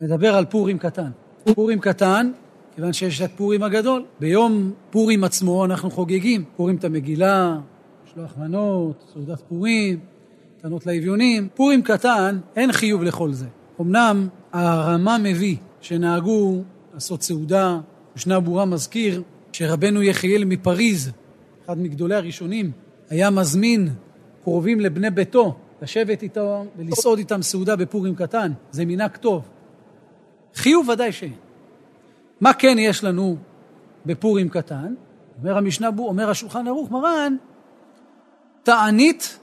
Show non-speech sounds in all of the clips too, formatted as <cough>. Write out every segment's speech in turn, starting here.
מדבר על פורים קטן. פורים קטן, כיוון שיש את פורים הגדול. ביום פורים עצמו אנחנו חוגגים. פורים את המגילה, משלוח מנות, סעודת פורים, מתנות לאביונים. פורים קטן, אין חיוב לכל זה. אמנם הרמה מביא שנהגו לעשות סעודה, משנה ברורה מזכיר שרבנו יחיאל מפריז, אחד מגדולי הראשונים, היה מזמין קרובים לבני ביתו לשבת איתו ולסעוד איתם סעודה בפורים קטן. זה מנהג טוב. חיוב ודאי שאין. מה כן יש לנו בפורים קטן? אומר המשנה, אומר השולחן ערוך, מרן, תענית,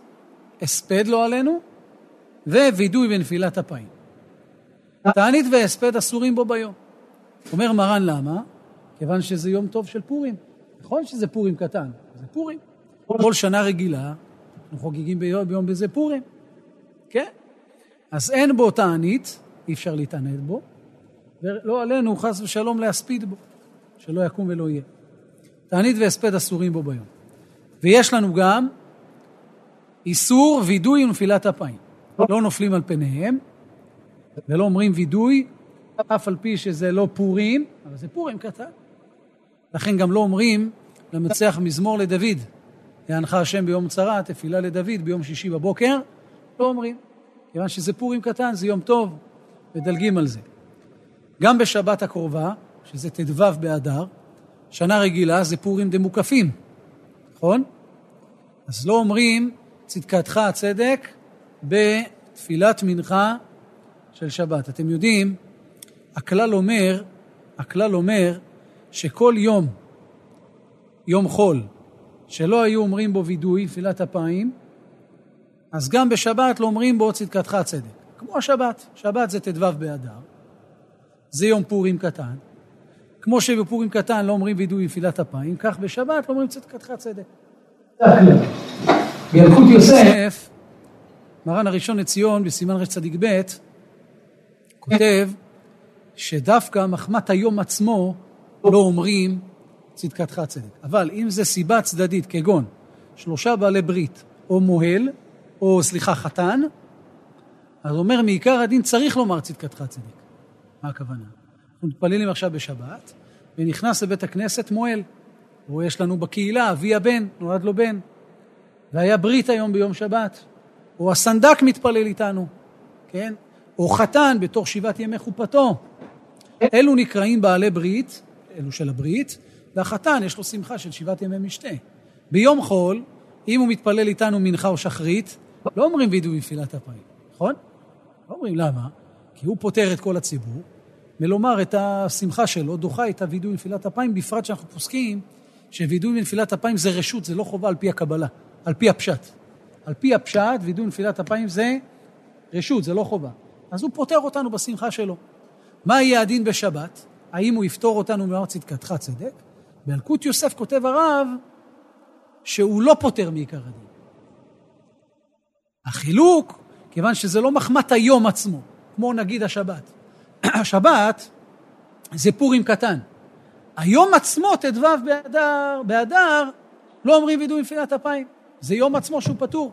הספד לא עלינו, ווידוי בנפילת אפיים. תענית והספד אסורים בו ביום. אומר מרן למה? כיוון שזה יום טוב של פורים. נכון שזה פורים קטן, זה פורים. כל שנה רגילה, אנחנו חוגגים ביום, ביום בזה פורים. כן? אז אין בו תענית, אי אפשר להתענית בו, ולא עלינו חס ושלום להספיד בו, שלא יקום ולא יהיה. תענית והספד אסורים בו ביום. ויש לנו גם איסור וידוי ונפילת אפיים. לא נופלים על פניהם, ולא אומרים וידוי, אף על פי שזה לא פורים, אבל זה פורים קטן. לכן גם לא אומרים למצח מזמור לדוד, יענך השם ביום צרה, תפילה לדוד ביום שישי בבוקר, לא אומרים. כיוון שזה פורים קטן, זה יום טוב, מדלגים על זה. גם בשבת הקרובה, שזה ט"ו באדר, שנה רגילה זה פורים דמוקפים, נכון? אז לא אומרים צדקתך הצדק בתפילת מנחה של שבת. אתם יודעים, הכלל אומר, הכלל אומר שכל יום, יום חול, שלא היו אומרים בו וידוי, תפילת אפיים, אז גם בשבת לא אומרים בו צדקתך הצדק. כמו השבת, שבת זה ט"ו באדר, זה יום פורים קטן. כמו שבפורים קטן לא אומרים וידוי נפילת אפיים, כך בשבת לא אומרים צדקתך צדק. בילקוט יוסף, מרן הראשון לציון בסימן רצ"ב, כותב שדווקא מחמת היום עצמו לא אומרים צדקתך צדק. אבל אם זה סיבה צדדית, כגון שלושה בעלי ברית או מוהל, או סליחה, חתן, אז אומר מעיקר הדין צריך לומר צדקתך צדק. מה הכוונה? אנחנו מתפללים עכשיו בשבת, ונכנס לבית הכנסת מוהל. או יש לנו בקהילה, אבי הבן, נולד לו בן. והיה ברית היום ביום שבת. או הסנדק מתפלל איתנו, כן? או חתן בתוך שבעת ימי חופתו. אלו נקראים בעלי ברית, אלו של הברית, והחתן יש לו שמחה של שבעת ימי משתה. ביום חול, אם הוא מתפלל איתנו מנחה או שחרית, לא אומרים וידוי נפילת אפיים, נכון? לא אומרים למה? כי הוא פוטר את כל הציבור, מלומר את השמחה שלו, דוחה את הווידוי נפילת אפיים, בפרט שאנחנו פוסקים שווידוי נפילת אפיים זה רשות, זה לא חובה על פי הקבלה, על פי הפשט. על פי הפשט, וידוי נפילת אפיים זה רשות, זה לא חובה. אז הוא פוטר אותנו בשמחה שלו. מה יהיה הדין בשבת? האם הוא יפטור אותנו מאמר צדקתך צדק? באלקוט יוסף כותב הרב שהוא לא פוטר מעיקר הדין. החילוק, כיוון שזה לא מחמת היום עצמו, כמו נגיד השבת. <clears throat> השבת זה פורים קטן. היום עצמו, ט"ו באדר, באדר, לא אומרים וידוי נפילת אפיים. זה יום עצמו שהוא פטור.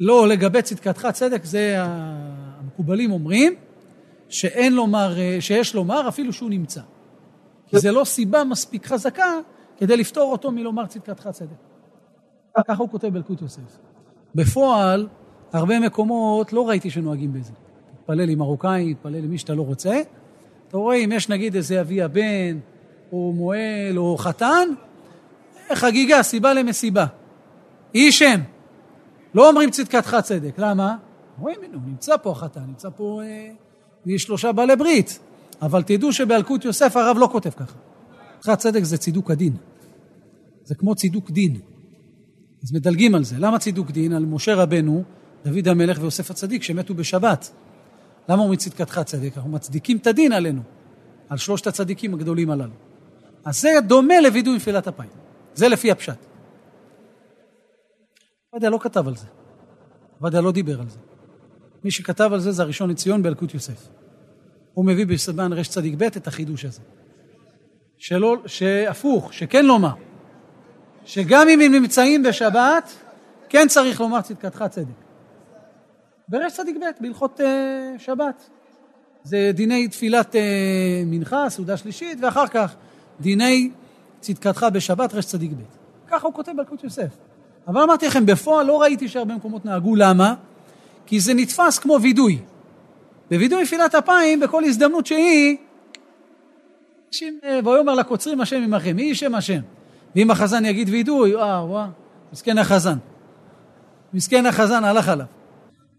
לא לגבי צדקתך צדק, זה המקובלים אומרים, שאין לומר, שיש לומר אפילו שהוא נמצא. כי זה לא סיבה מספיק חזקה כדי לפתור אותו מלומר צדקתך צדק. ככה הוא כותב באלקוט יוסף. בפועל, הרבה מקומות לא ראיתי שנוהגים בזה. תתפלל עם מרוקאי, תתפלל עם מי שאתה לא רוצה. אתה רואה, אם יש נגיד איזה אבי הבן, או מועל, או חתן, חגיגה, סיבה למסיבה. יהי שם. לא אומרים צדקתך צדק. למה? רואים, הוא נמצא פה החתן, נמצא פה אה, שלושה בעלי ברית. אבל תדעו שבאלקוט יוסף הרב לא כותב ככה. צדקת צדק זה צידוק הדין. זה כמו צידוק דין. אז מדלגים על זה. למה צידוק דין? על משה רבנו, דוד המלך ויוסף הצדיק שמתו בשבת. למה אומרים צדקתך צדק? אנחנו מצדיקים את הדין עלינו, על שלושת הצדיקים הגדולים הללו. אז זה דומה לווידוי נפילת אפיים. זה לפי הפשט. עובדיה לא כתב על זה. עובדיה לא דיבר על זה. מי שכתב על זה זה הראשון לציון באלקוט יוסף. הוא מביא בסימן רצ"ב את החידוש הזה. שלא, שהפוך, שכן לומר, שגם אם הם נמצאים בשבת, כן צריך לומר צדקתך צדק. ברש צדיק ב', בהלכות אה, שבת. זה דיני תפילת אה, מנחה, סעודה שלישית, ואחר כך דיני צדקתך בשבת, רש צדיק ב'. ככה הוא כותב בלקוט יוסף. אבל אמרתי לכם, בפועל לא ראיתי שהרבה מקומות נהגו, למה? כי זה נתפס כמו וידוי. בווידוי נפילת אפיים, בכל הזדמנות שהיא, אה, ויאמר לקוצרים השם עמכם, מי שם השם? ואם החזן יגיד וידוי, וואו, וואו, מסכן החזן. מסכן החזן הלך עליו.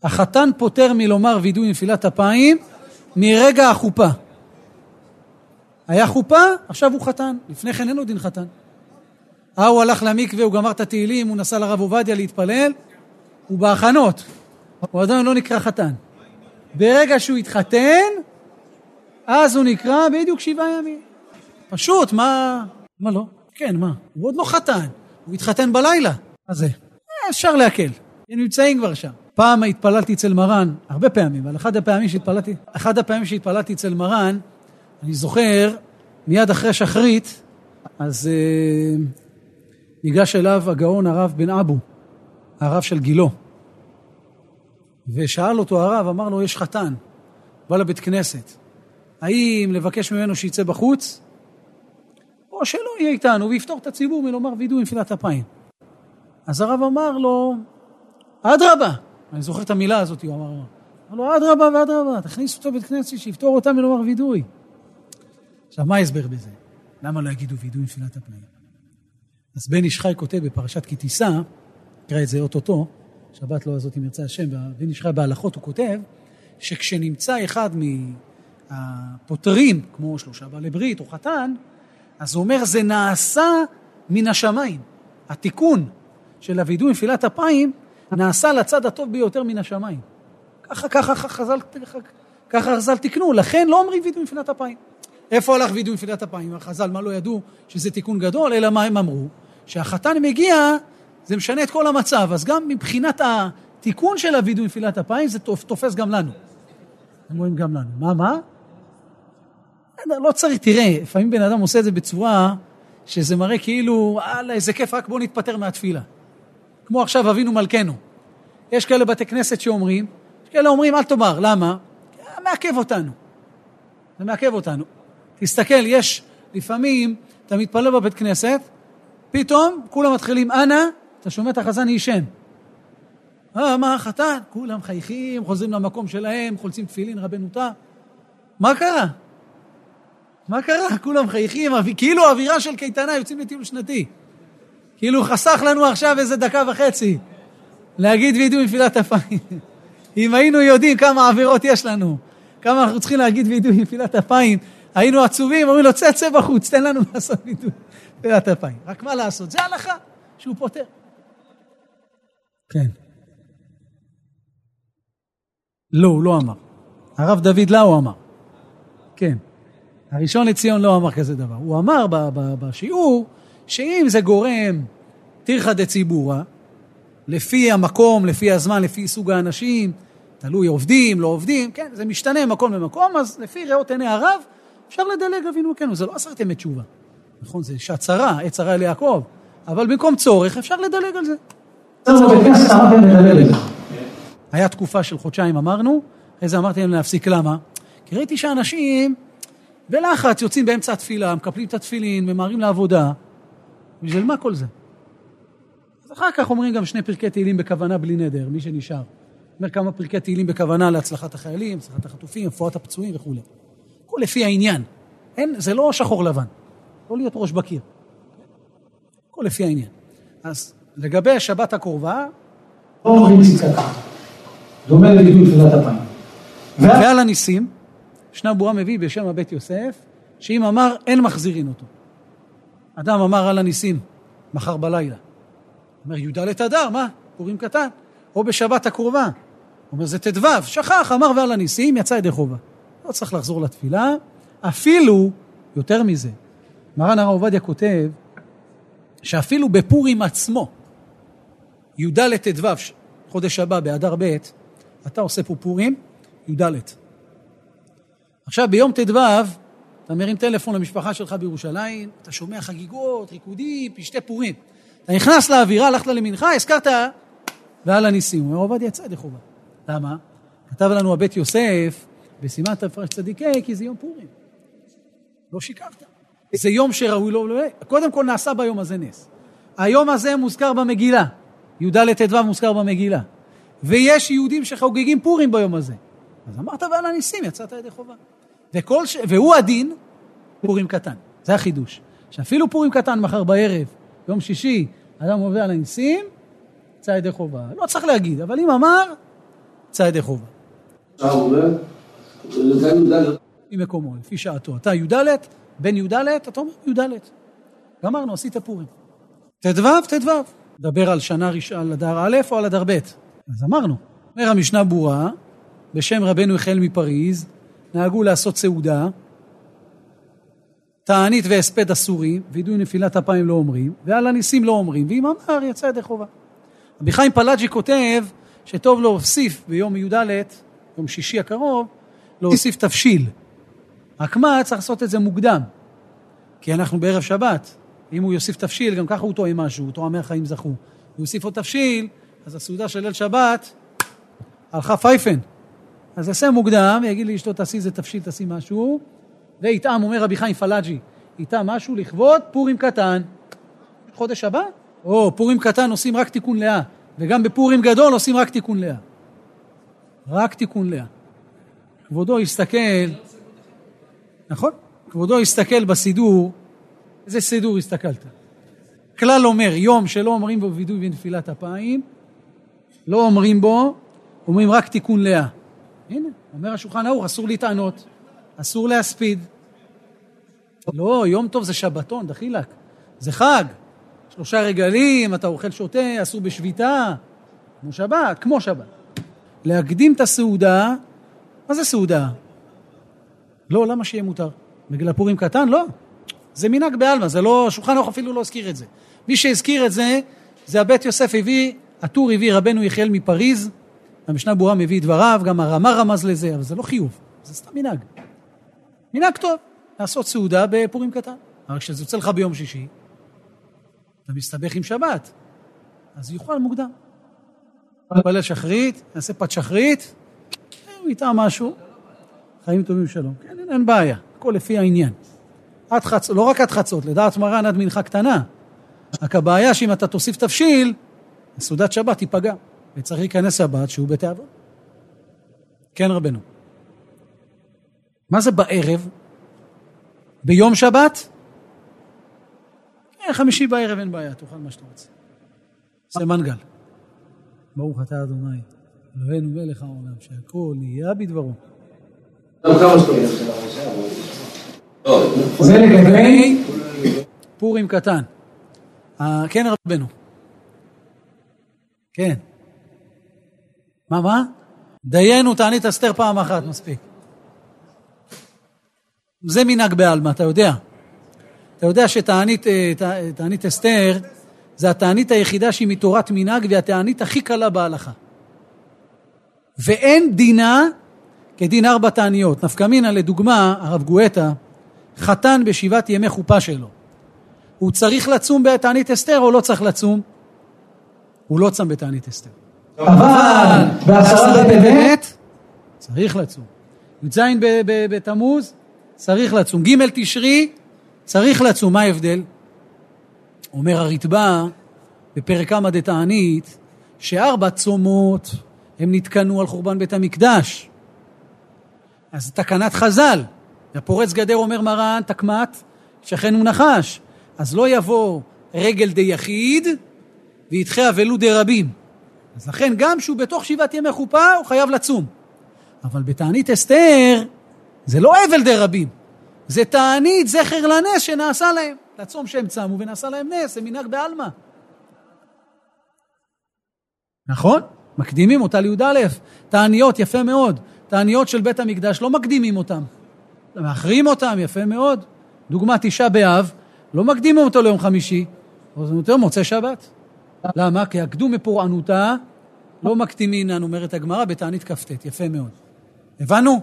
החתן פוטר מלומר וידוי נפילת אפיים מרגע החופה. היה חופה, עכשיו הוא חתן. לפני כן אין עוד דין חתן. אה, הוא הלך למקווה, הוא גמר את התהילים, הוא נסע לרב עובדיה להתפלל, הוא בהכנות. הוא עדיין לא נקרא חתן. ברגע שהוא התחתן, אז הוא נקרא בדיוק שבעה ימים. פשוט, מה... מה לא? כן, מה? הוא עוד לא חתן, הוא התחתן בלילה. מה זה? אה, אפשר להקל. הם נמצאים כבר שם. פעם התפללתי אצל מרן, הרבה פעמים, אבל אחד הפעמים שהתפללתי, אחד הפעמים שהתפללתי אצל מרן, אני זוכר, מיד אחרי שחרית, אז אה, ניגש אליו הגאון הרב בן אבו, הרב של גילו, ושאל אותו הרב, אמר לו, יש חתן, בא לבית כנסת, האם לבקש ממנו שיצא בחוץ, או שלא יהיה איתנו ויפתור את הציבור מלומר וידוי נפילת אפיים. אז הרב אמר לו, אדרבה, אני זוכר את המילה הזאת, הוא אמר, אמר לו, אדרבה ואדרבה, תכניס אותו לבית כנסת שיפתור אותם מלומר וידוי. עכשיו, מה ההסבר בזה? למה לא יגידו וידוי נפילת הפלאים? אז בן איש חי כותב בפרשת כי תישא, נקרא את זה אוטוטו, שבת לא הזאת אם ירצה השם, בן איש חי בהלכות הוא כותב, שכשנמצא אחד מהפותרים, כמו שלושה בעלי ברית או חתן, אז הוא אומר, זה נעשה מן השמיים. התיקון של הווידוי נפילת אפיים נעשה לצד הטוב ביותר מן השמיים. ככה, ככה חז"ל, ככה חז"ל תיקנו, לכן לא אומרים וידוי נפילת אפיים. איפה הלך וידוי נפילת אפיים? החז"ל, מה לא ידעו שזה תיקון גדול, אלא מה הם אמרו? שהחתן מגיע, זה משנה את כל המצב, אז גם מבחינת התיקון של הווידוי נפילת אפיים, זה תופס גם לנו. הם רואים גם לנו. מה, מה? לא צריך, תראה, לפעמים בן אדם עושה את זה בצורה שזה מראה כאילו, הלאה, איזה כיף, רק בוא נתפטר מהתפילה. כמו עכשיו אבינו מלכנו. יש כאלה בתי כנסת שאומרים, יש כאלה אומרים אל תאמר, למה? זה מעכב אותנו. זה מעכב אותנו. תסתכל, יש לפעמים, אתה מתפלל בבית כנסת, פתאום כולם מתחילים אנא, אתה שומע את החזן ישן. אה, מה החתן? כולם חייכים, חוזרים למקום שלהם, חולצים תפילין, רבנו תם. מה קרה? מה קרה? כולם חייכים, כאילו אווירה של קייטנה, יוצאים לטיול שנתי. כאילו חסך לנו עכשיו איזה דקה וחצי להגיד וידוי נפילת אפיים. אם היינו יודעים כמה עבירות יש לנו, כמה אנחנו צריכים להגיד וידוי נפילת אפיים, היינו עצובים, אומרים לו, צא, צא בחוץ, תן לנו לעשות וידוי נפילת אפיים. רק מה לעשות? זה הלכה שהוא פותר. כן. לא, הוא לא אמר. הרב דוד לאו אמר. כן. הראשון לציון לא אמר כזה דבר. הוא אמר בשיעור שאם זה גורם תירחא דציבורא, לפי המקום, לפי הזמן, לפי סוג האנשים, תלוי עובדים, לא עובדים, כן, זה משתנה מקום למקום, אז לפי ראות עיני הרב, אפשר לדלג אבינו כן, זה לא עשרת ימי תשובה. נכון, זה שעת צרה, עת צרה ליעקב, אבל במקום צורך אפשר לדלג על זה. היה תקופה של חודשיים אמרנו, אחרי זה אמרתי להם להפסיק, למה? כי ראיתי שאנשים בלחץ יוצאים באמצע התפילה, מקפלים את התפילין, ממהרים לעבודה, בשביל מה כל זה? אז אחר כך אומרים גם שני פרקי תהילים בכוונה בלי נדר, מי שנשאר. אומר כמה פרקי תהילים בכוונה להצלחת החיילים, הצלחת החטופים, רפואת הפצועים וכולי. הכל לפי העניין. אין, זה לא שחור לבן. לא להיות ראש בקיר. הכל לפי העניין. אז לגבי השבת הקרובה, לא אומרים צדקה. דומה לגידול תפילת אפיים. ועל הניסים, ישנה בועה מביא בשם הבית יוסף, שאם אמר, אין מחזירין אותו. אדם אמר על הניסים, מחר בלילה. אומר, י"ד אדר, מה? פורים קטן. או בשבת הקרובה. אומר, זה ט"ו, שכח, אמר ועל הניסים, יצא ידי חובה. לא צריך לחזור לתפילה, אפילו, יותר מזה, מרן הרב עובדיה כותב, שאפילו בפורים עצמו, י"ד ט"ו, חודש הבא, באדר ב', אתה עושה פה פורים, י"ד. עכשיו, ביום ט"ו, אתה מרים טלפון למשפחה שלך בירושלים, אתה שומע חגיגות, ריקודים, פשטי פורים. אתה נכנס לאווירה, הלכת למנחה, הזכרת ועל הניסים. אומר, עובדיה ידי חובה. למה? כתב לנו הבית יוסף, בסימן תפרש צדיקי, כי זה יום פורים. לא שיקרת. זה יום שראוי לו, קודם כל נעשה ביום הזה נס. היום הזה מוזכר במגילה, י"ד ט"ו מוזכר במגילה. ויש יהודים שחוגגים פורים ביום הזה. אז אמרת ועל הניסים יצאת ידי חובה. וכל ש... והוא הדין, פורים קטן. זה החידוש. שאפילו פורים קטן מחר בערב, יום שישי, אדם עובר על הניסים, יצא ידי חובה. לא צריך להגיד, אבל אם אמר, יצא ידי חובה. ממקומו, לפי שעתו. אתה י"ד, בן י"ד, אתה אומר י"ד. גמרנו, עשית פורים. ט"ו, ט"ו. דבר על שנה ראשונה, על אדר א' או על אדר ב'. אז אמרנו. אומר המשנה ברורה, בשם רבנו החל מפריז, נהגו לעשות סעודה, תענית והספד אסורים, וידוי נפילת אפיים לא אומרים, ועל הניסים לא אומרים, ואם אמר יצא ידי חובה. רבי חיים פלאג'י כותב שטוב להוסיף ביום י"ד, יום שישי הקרוב, להוסיף תבשיל. רק מה, צריך לעשות את זה מוקדם, כי אנחנו בערב שבת. אם הוא יוסיף תבשיל, גם ככה הוא טועם משהו, הוא טועמיה חיים זכו. הוא יוסיף עוד תבשיל, אז הסעודה של ליל שבת הלכה פייפן. אז יעשה מוקדם, יגיד לאשתו תעשי איזה תבשיל, תעשי משהו, ויטעם, אומר רבי חיים פלאג'י, יטעם משהו לכבוד פורים קטן. חודש הבא? או, פורים קטן עושים רק תיקון לאה, וגם בפורים גדול עושים רק תיקון לאה. רק תיקון לאה. כבודו הסתכל, נכון? כבודו הסתכל בסידור, איזה סידור הסתכלת? כלל אומר, יום שלא אומרים בו וידוי ונפילת אפיים, לא אומרים בו, אומרים רק תיקון לאה. הנה, אומר השולחן ערוך, אסור להתענות, אסור להספיד. לא, יום טוב זה שבתון, דחילק. זה חג. שלושה רגלים, אתה אוכל שותה, אסור בשביתה. כמו שבת, כמו שבת. להקדים את הסעודה, מה זה סעודה? לא, למה שיהיה מותר? בגלל פורים קטן? לא. זה מנהג בעלמא, זה לא, שולחן ערוך אפילו לא הזכיר את זה. מי שהזכיר את זה, זה הבית יוסף הביא, הטור הביא רבנו יחיאל מפריז, המשנה ברורה מביא את דבריו, גם הרמה רמז לזה, אבל זה לא חיוב, זה סתם מנהג. מנהג טוב, לעשות סעודה בפורים קטן. רק כשזה יוצא לך ביום שישי, אתה מסתבך עם שבת, אז יאכל מוקדם. נתפלל שחרית, נעשה פת שחרית, הוא יטעם משהו, חיים טובים שלום. כן, אין בעיה, הכל לפי העניין. עד חצ... לא רק עד חצות, לדעת מרן עד מנחה קטנה. רק הבעיה שאם אתה תוסיף תבשיל, סעודת שבת תיפגע, וצריך להיכנס שבת שהוא בתיאבון. כן, רבנו. מה זה בערב? ביום שבת? כן, חמישי בערב אין בעיה, תאכל מה שאתה רוצה. זה מנגל. ברוך אתה אדוני, אלוהינו מלך העולם, שהכל נהיה בדברו. זה לגבי... פורים קטן. אה, כן, רבנו. כן. מה, מה? דיינו תענית אסתר פעם אחת, מספיק. זה מנהג בעלמא, אתה יודע. אתה יודע שתענית אה, תענית אסתר זה התענית היחידה שהיא מתורת מנהג והתענית הכי קלה בהלכה. ואין דינה כדין ארבע תעניות. נפקא מינה, לדוגמה, הרב גואטה, חתן בשבעת ימי חופה שלו. הוא צריך לצום בתענית אסתר או לא צריך לצום? הוא לא צם בתענית אסתר. אבל בעשרה בטבת צריך לצום. י"ז בתמוז צריך לצום. ג' תשרי צריך לצום. מה ההבדל? אומר הרתב"א בפרק כמה דתענית שארבע צומות הם נתקנו על חורבן בית המקדש. אז תקנת חז"ל, הפורץ גדר אומר מרן, תקמת, שכן הוא נחש. אז לא יבוא רגל דיחיד וידחה אבלו דרבים. אז לכן גם שהוא בתוך שבעת ימי חופה הוא חייב לצום. אבל בתענית אסתר זה לא אבל דרבים, זה תענית זכר לנס שנעשה להם. לצום שהם צמו ונעשה להם נס, זה מנהג בעלמא. נכון? מקדימים אותה לי"א. תעניות, יפה מאוד. תעניות של בית המקדש, לא מקדימים אותם. מאחרים אותם, יפה מאוד. דוגמה תשעה באב, לא מקדימים אותו ליום חמישי, זה יותר מוצא שבת. למה? כי הקדום מפורענותה לא מקדימינן, אומרת הגמרא, בתענית כ"ט. יפה מאוד. הבנו?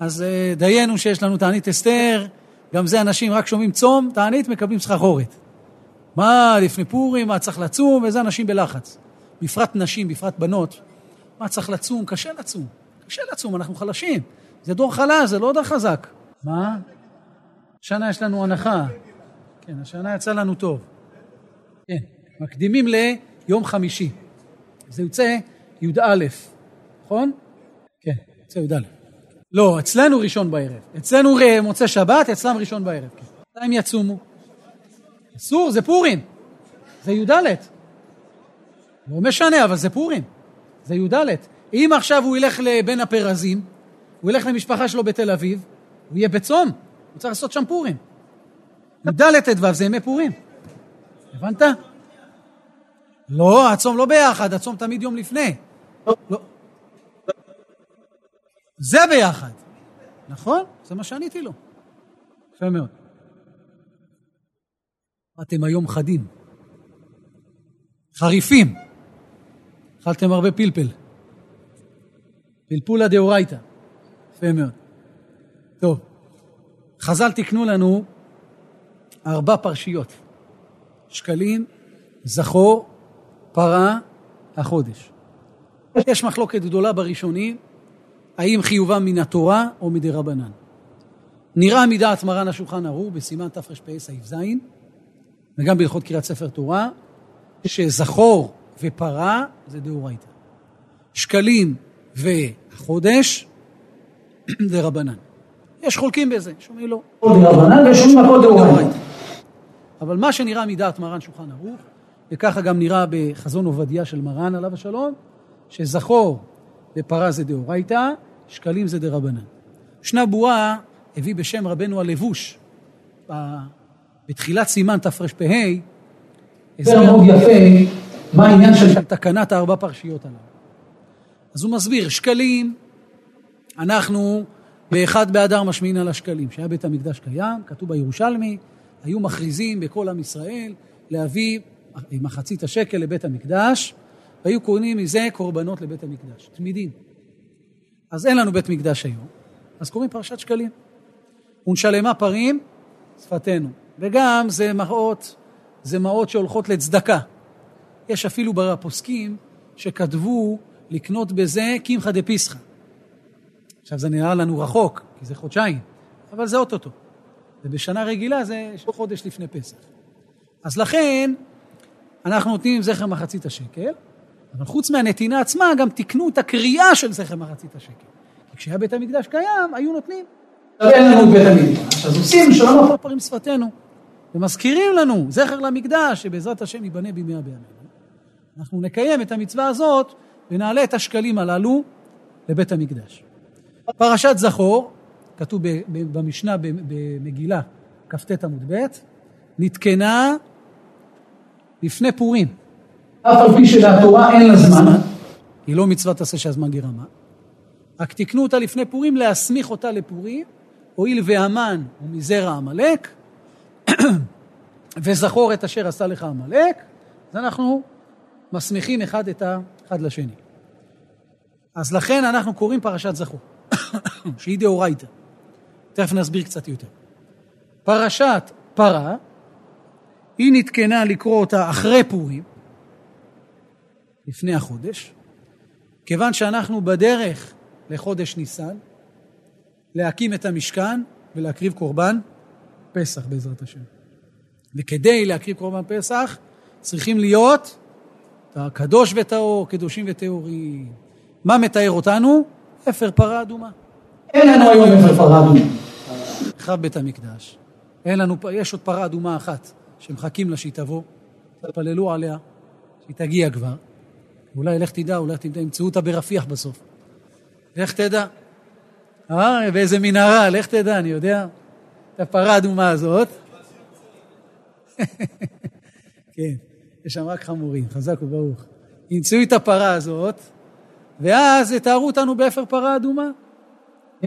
אז אה, דיינו שיש לנו תענית אסתר, גם זה אנשים רק שומעים צום, תענית, מקבלים סחרחורת. מה, לפני פורים, מה צריך לצום, וזה אנשים בלחץ. בפרט נשים, בפרט בנות, מה, צריך לצום? קשה לצום. קשה לצום, אנחנו חלשים. זה דור חלש, זה לא דור חזק. מה? השנה יש לנו הנחה. כן, השנה יצא לנו טוב. כן, מקדימים ליום חמישי. זה יוצא י"א, נכון? כן, יוצא י"א. לא, אצלנו ראשון בערב. אצלנו מוצא שבת, אצלם ראשון בערב. כן. מתי הם יצומו? אסור, זה פורים. זה י"ד. לא משנה, אבל זה פורים. זה י"ד. אם עכשיו הוא ילך לבין הפרזים, הוא ילך למשפחה שלו בתל אביב, הוא יהיה בצום, הוא צריך לעשות שם פורים. י"ד ט"ו זה ימי פורים. הבנת? לא, הצום לא ביחד, הצום תמיד יום לפני. לא. זה ביחד. נכון? זה מה שעניתי לו. יפה מאוד. אתם היום חדים. חריפים. אכלתם הרבה פלפל. פלפולה דאורייתא. יפה מאוד. טוב, חז"ל תיקנו לנו ארבע פרשיות. שקלים, זכור, פרה, החודש. יש מחלוקת גדולה בראשונים, האם חיובם מן התורה או מדי רבנן. נראה מדעת מרן השולחן ערוך בסימן תרפ"א סעיף ז', וגם בהלכות קריאת ספר תורה, שזכור ופרה זה דאורייתא. שקלים והחודש <clears throat> זה רבנן. יש חולקים בזה, שומעים לו. דרבנן ושומעים הכל דאורייתא. אבל מה שנראה מדעת מרן שולחן ערוך, וככה גם נראה בחזון עובדיה של מרן עליו השלום, שזכור ופרה זה דאורייתא, שקלים זה דרבנן. ישנה בועה הביא בשם רבנו הלבוש, בתחילת סימן תרפ"ה, הסבר מאוד יפה, מה העניין של... תקנת הארבע פרשיות הללו. אז הוא מסביר, שקלים, אנחנו באחד באדר משמין על השקלים, שהיה בית המקדש קיים, כתוב בירושלמי, היו מכריזים בכל עם ישראל להביא מחצית השקל לבית המקדש, והיו קוראים מזה קורבנות לבית המקדש, תמידים. אז אין לנו בית מקדש היום, אז קוראים פרשת שקלים. ונשלמה פרים, שפתנו. וגם זה מראות, זה מעות שהולכות לצדקה. יש אפילו בפוסקים שכתבו לקנות בזה קמחא דפיסחא. עכשיו זה נראה לנו רחוק, כי זה חודשיים, אבל זה אוטוטו. ובשנה רגילה זה חודש לפני פסח. אז לכן, אנחנו נותנים זכר מחצית השקל, אבל חוץ מהנתינה עצמה, גם תיקנו את הקריאה של זכר מחצית השקל. כי כשהיה בית המקדש קיים, היו נותנים. אין לנו בית המקדש, אז עושים שלום פרים שפתנו. ומזכירים לנו, זכר למקדש, שבעזרת השם ייבנה בימי הבעלים. אנחנו נקיים את המצווה הזאת ונעלה את השקלים הללו לבית המקדש. פרשת זכור, כתוב במשנה במגילה, כ"ט עמוד ב', נתקנה לפני פורים. אף על פי שלתורה אין לה זמן. היא לא מצוות עשה שהזמן גרמה. רק תיקנו אותה לפני פורים להסמיך אותה לפורים, הואיל והמן הוא מזרע עמלק, <clears throat> וזכור את אשר עשה לך עמלק, אז אנחנו מסמיכים אחד את האחד לשני. אז לכן אנחנו קוראים פרשת זכור, <clears throat> שהיא דאורייתא. תכף נסביר קצת יותר. פרשת פרה, היא נתקנה לקרוא אותה אחרי פורים, לפני החודש, כיוון שאנחנו בדרך לחודש ניסן, להקים את המשכן ולהקריב קורבן פסח בעזרת השם. וכדי להקריב קורבן פסח צריכים להיות קדוש וטהור, קדושים וטהורים. מה מתאר אותנו? אפר פרה אדומה. אין לנו היום אפר פרה אדומה. חב בית המקדש. אין לנו, יש עוד פרה אדומה אחת שמחכים לה שהיא תבוא, תתפללו עליה, שהיא תגיע כבר. אולי לך תדע, אולי תמצאו אותה ברפיח בסוף. לך תדע. אה, באיזה מנהרה, לך תדע, אני יודע. את הפרה האדומה הזאת. <laughs> כן, יש שם רק חמורים, חזק וברוך. ימצאו את הפרה הזאת, ואז יטהרו אותנו באפר פרה אדומה.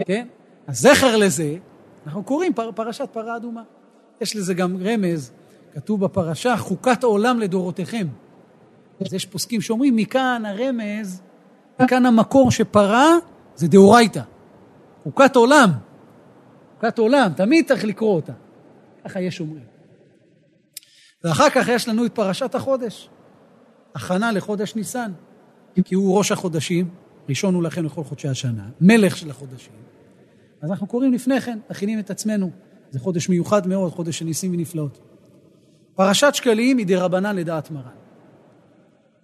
כן? אז זכר לזה, אנחנו קוראים פר, פרשת פרה אדומה. יש לזה גם רמז, כתוב בפרשה, חוקת עולם לדורותיכם. אז יש פוסקים שאומרים, מכאן הרמז, מכאן המקור שפרה זה דאורייתא. חוקת עולם. חוקת עולם, תמיד צריך לקרוא אותה. ככה יש אומרים. ואחר כך יש לנו את פרשת החודש, הכנה לחודש ניסן, כי הוא ראש החודשים, ראשון הוא לכן לכל חודשי השנה, מלך של החודשים. אז אנחנו קוראים לפני כן, מכינים את עצמנו. זה חודש מיוחד מאוד, חודש של ניסים ונפלאות. פרשת שקלים היא דרבנן לדעת מרן.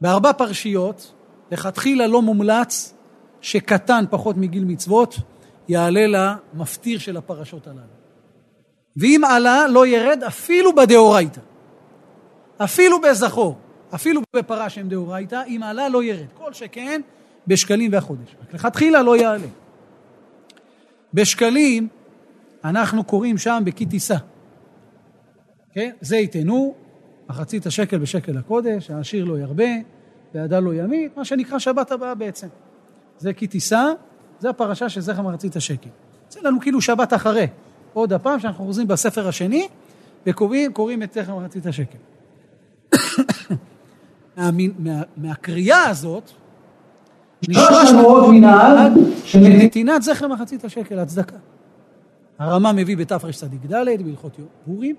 בארבע פרשיות, לכתחילה לא מומלץ שקטן פחות מגיל מצוות יעלה למפטיר של הפרשות הללו. ואם עלה, לא ירד אפילו בדאורייתא. אפילו בזכור, אפילו בפרה שהם דאורייתא, אם עלה, לא ירד. כל שכן, בשקלים והחודש. רק לכתחילה לא יעלה. בשקלים, אנחנו קוראים שם בכי טיסה. כן? זה יתנו, מחצית השקל בשקל הקודש, העשיר לא ירבה, והדל לא ימית, מה שנקרא שבת הבאה בעצם. זה כי תישא, זה הפרשה של זכר מחצית השקל. זה לנו כאילו שבת אחרי. עוד הפעם שאנחנו חוזרים בספר השני, וקוראים קוראים את זכר מחצית השקל. <coughs> מה, מה, מהקריאה הזאת, נשמע לנו עוד מנהג של נתינת זכר מחצית השקל, הצדקה. הרמ"א מביא בתרצ"ד בהלכות פורים,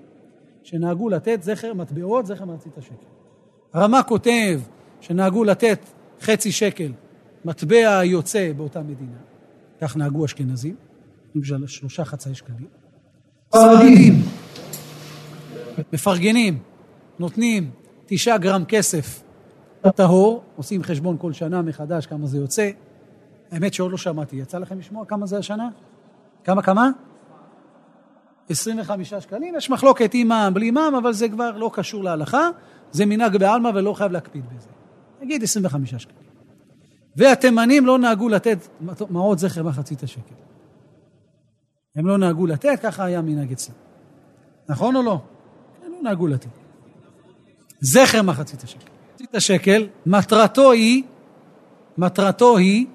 שנהגו לתת זכר מטבעות, זכר מחצית השקל. הרמ"א כותב שנהגו לתת חצי שקל מטבע יוצא באותה מדינה, כך נהגו אשכנזים, שלושה חצאי שקלים. ספרדים מפרגנים, נותנים תשעה גרם כסף טהור, עושים חשבון כל שנה מחדש כמה זה יוצא. האמת שעוד לא שמעתי, יצא לכם לשמוע כמה זה השנה? כמה כמה? 25 שקלים, יש מחלוקת עם מע"מ, בלי מע"מ, אבל זה כבר לא קשור להלכה, זה מנהג בעלמא ולא חייב להקפיד בזה. נגיד 25 שקלים. והתימנים לא נהגו לתת מעות זכר מחצית השקל. הם לא נהגו לתת, ככה היה מנהג אצלם. נכון או לא? הם לא נהגו לתת. זכר מחצית השקל. מחצית השקל, מטרתו היא, מטרתו היא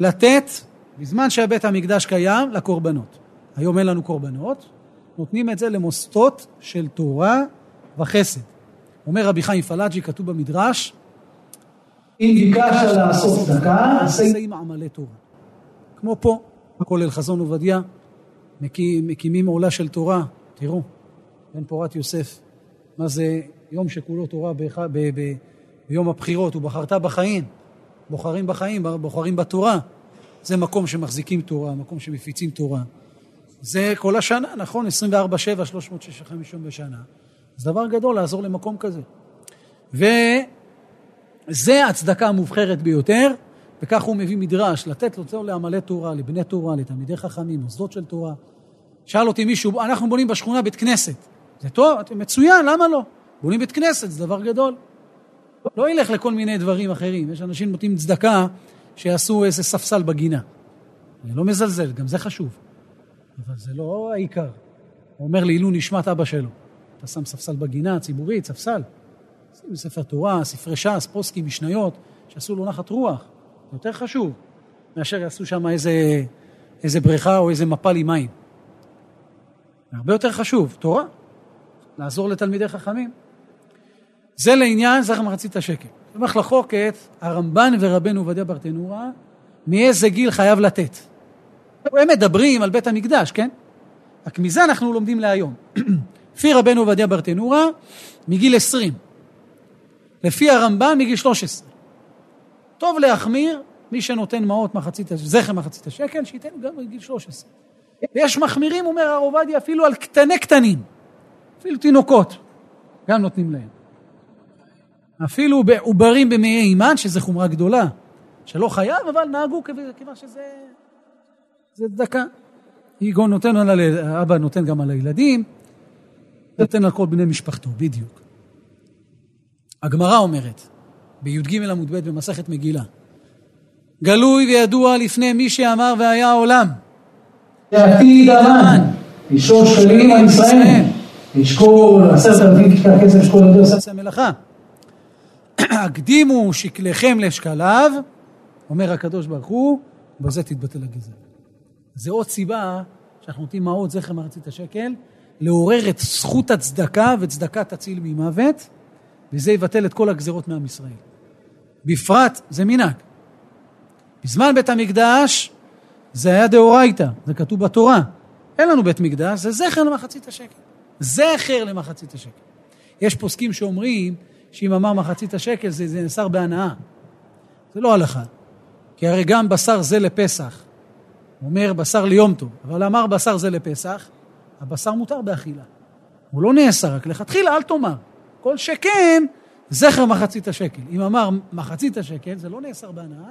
לתת, בזמן שבית המקדש קיים, לקורבנות. היום אין לנו קורבנות, נותנים את זה למוסדות של תורה וחסד. אומר רבי חיים פלאג'י, כתוב במדרש, אם ביקשת לעשות צדקה, עשה עם עמלי תורה. כמו פה, כולל חזון עובדיה, מקים, מקימים עולה של תורה, תראו, בן פורת יוסף, מה זה יום שכולו תורה ב, ב, ב, ביום הבחירות, ובחרת בחיים, בוחרים בחיים, בוחרים בתורה. זה מקום שמחזיקים תורה, מקום שמפיצים תורה. זה כל השנה, נכון? 24-7, 365 יום בשנה. זה דבר גדול לעזור למקום כזה. וזה הצדקה המובחרת ביותר, וכך הוא מביא מדרש, לתת לו לעמלי תורה, לבני תורה, לתלמידי חכמים, מוסדות של תורה. שאל אותי מישהו, אנחנו בונים בשכונה בית כנסת. זה טוב, מצוין, למה לא? בונים בית כנסת, זה דבר גדול. לא ילך לכל מיני דברים אחרים. יש אנשים נותנים צדקה שיעשו איזה ספסל בגינה. אני לא מזלזל, גם זה חשוב. אבל זה לא העיקר. הוא אומר לעילוי נשמת אבא שלו. אתה שם ספסל בגינה הציבורית, ספסל. שים ספר תורה, ספרי ש"ס, פוסקים, משניות, שעשו לו נחת רוח. זה יותר חשוב מאשר יעשו שם איזה, איזה בריכה או איזה מפל עם מים. זה הרבה יותר חשוב, תורה. לעזור לתלמידי חכמים. זה לעניין זכר מחצית השקל. במחלקות הרמב"ן ורבנו עובדיה ברטנורה, מאיזה גיל חייב לתת. הם מדברים על בית המקדש, כן? רק מזה אנחנו לומדים להיום. <clears throat> לפי רבנו עובדיה ברטנורה, מגיל 20. לפי הרמב"ן, מגיל 13. טוב להחמיר, מי שנותן מעות מחצית, זכר מחצית השקל, שייתן גם בגיל 13. ויש מחמירים, אומר הרב עובדיה, אפילו על קטני קטנים, אפילו תינוקות, גם נותנים להם. אפילו בעוברים במעי אימן, שזה חומרה גדולה, שלא חייב, אבל נהגו כיוון שזה זה צדקה. יגון נותן על, אבא נותן גם על הילדים, נותן על כל בני משפחתו, בדיוק. הגמרא אומרת, בי"ג עמוד ב' במסכת מגילה, גלוי וידוע לפני מי שאמר והיה העולם. לעתיד המן, לשאול שקלים על ישראל, לשקול עשרת אלפים כיכר כסף שקול עדי עושה מלאכה. הקדימו שקליכם לשקליו, אומר הקדוש ברוך הוא, בזה תתבטל הגזרה. זה עוד סיבה שאנחנו נותנים מעות זכר מחצית השקל, לעורר את זכות הצדקה וצדקה תציל ממוות, וזה יבטל את כל הגזרות מעם ישראל. בפרט, זה מנהג. בזמן בית המקדש זה היה דאורייתא, זה כתוב בתורה. אין לנו בית מקדש, זה זכר למחצית השקל. זכר למחצית השקל. יש פוסקים שאומרים שאם אמר מחצית השקל זה, זה נאסר בהנאה. זה לא הלכה. כי הרי גם בשר זה לפסח. הוא אומר בשר ליום טוב, אבל אמר בשר זה לפסח, הבשר מותר באכילה. הוא לא נאסר, רק לכתחילה אל תאמר. כל שכן, זכר מחצית השקל. אם אמר מחצית השקל, זה לא נאסר בהנאה,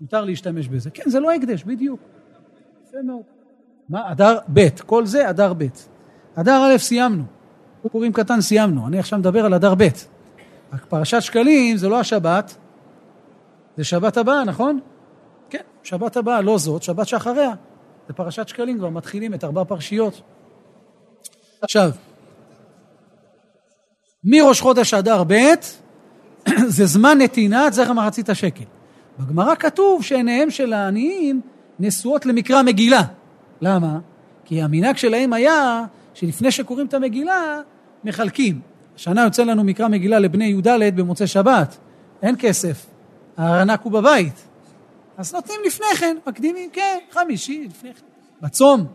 מותר להשתמש בזה. כן, זה לא הקדש, בדיוק. יפה מאוד. מה, אדר ב', כל זה אדר ב'. אדר א' סיימנו. פורים קטן סיימנו, אני עכשיו מדבר על אדר ב'. רק פרשת שקלים זה לא השבת, זה שבת הבאה, נכון? שבת הבאה, לא זאת, שבת שאחריה. זה פרשת שקלים, כבר מתחילים את ארבע פרשיות. עכשיו, מראש חודש אדר ב' <clears throat> זה זמן נתינת זכר מחצית השקל. בגמרא כתוב שעיניהם של העניים נשואות למקרא מגילה. למה? כי המנהג שלהם היה שלפני שקוראים את המגילה, מחלקים. השנה יוצא לנו מקרא מגילה לבני י"ד במוצאי שבת. אין כסף, הארנק הוא בבית. אז נותנים לפני כן, מקדימים, כן, חמישי, לפני כן. בצום,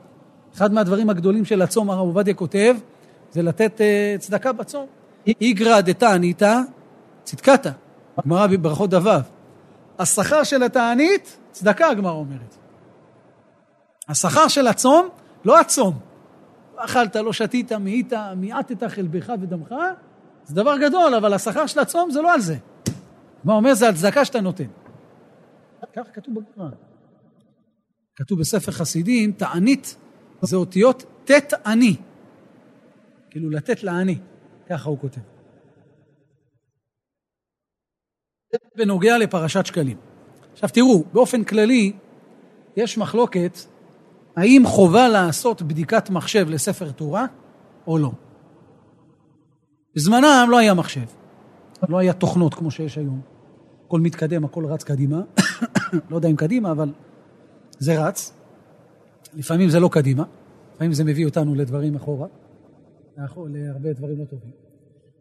אחד מהדברים הגדולים של הצום, הרב עובדיה כותב, זה לתת uh, צדקה בצום. איגרא דתענית צדקת, גמרא בברכות דו. השכר של התענית, צדקה הגמרא אומרת. השכר של הצום, לא הצום. אכלת, לא שתית, מאית, מיעטת חלבך ודמך, זה דבר גדול, אבל השכר של הצום זה לא על זה. מה אומר? זה הצדקה שאתה נותן. ככה כתוב בגמרא. כתוב בספר חסידים, תענית זה אותיות ט' אני. כאילו לתת לעני, ככה הוא כותב. בנוגע לפרשת שקלים. עכשיו תראו, באופן כללי, יש מחלוקת האם חובה לעשות בדיקת מחשב לספר תורה או לא. בזמנם לא היה מחשב, לא היה תוכנות כמו שיש היום. הכל מתקדם, הכל רץ קדימה. לא יודע אם קדימה, אבל זה רץ. לפעמים זה לא קדימה, לפעמים זה מביא אותנו לדברים אחורה, להרבה דברים לא טובים.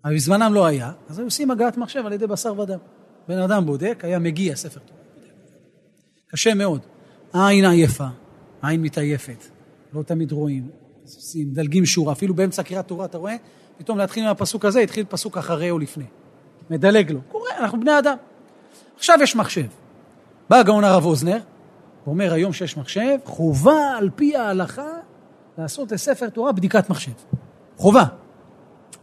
אבל בזמנם לא היה, אז היו עושים הגעת מחשב על ידי בשר ודם. בן אדם בודק, היה מגיע ספר תורה. קשה מאוד. העין עייפה, העין מתעייפת, לא תמיד רואים, עושים, מדלגים שורה, אפילו באמצע קריאת תורה, אתה רואה? פתאום להתחיל מהפסוק הזה, התחיל פסוק אחרי או לפני. מדלג לו. קורה, אנחנו בני אדם. עכשיו יש מחשב. בא הגאון הרב אוזנר, ואומר היום שיש מחשב, חובה על פי ההלכה לעשות לספר תורה בדיקת מחשב. חובה.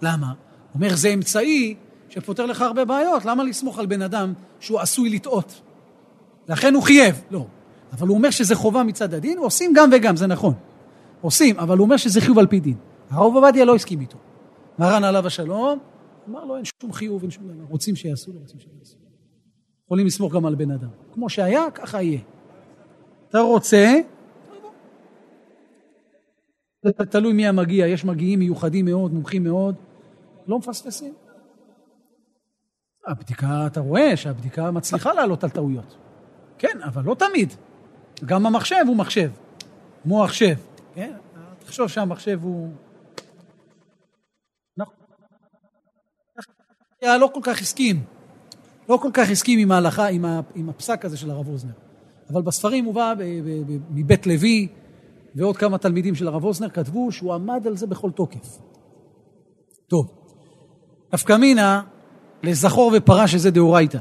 למה? אומר, זה אמצעי שפותר לך הרבה בעיות, למה לסמוך על בן אדם שהוא עשוי לטעות? לכן הוא חייב. לא. אבל הוא אומר שזה חובה מצד הדין, עושים גם וגם, זה נכון. עושים, אבל הוא אומר שזה חיוב על פי דין. הרב עובדיה לא הסכים איתו. מרן עליו השלום, אמר לו אין שום חיוב, אין שום דבר. רוצים שיעשו, לא רוצים שיעשו. יכולים לסמוך גם על בן אדם. כמו שהיה, ככה יהיה. אתה רוצה, זה תלוי מי המגיע, יש מגיעים מיוחדים מאוד, מומחים מאוד, לא מפספסים. הבדיקה, אתה רואה שהבדיקה מצליחה לעלות על טעויות. כן, אבל לא תמיד. גם המחשב הוא מחשב, מוח שב, כן? תחשוב שהמחשב הוא... נכון. לא כל כך הסכים, לא כל כך הסכים עם ההלכה, עם, ה, עם הפסק הזה של הרב אוזנר. אבל בספרים הובא מבית לוי, ועוד כמה תלמידים של הרב אוזנר כתבו שהוא עמד על זה בכל תוקף. טוב, נפקא מינה לזכור ופרש שזה דאורייתא.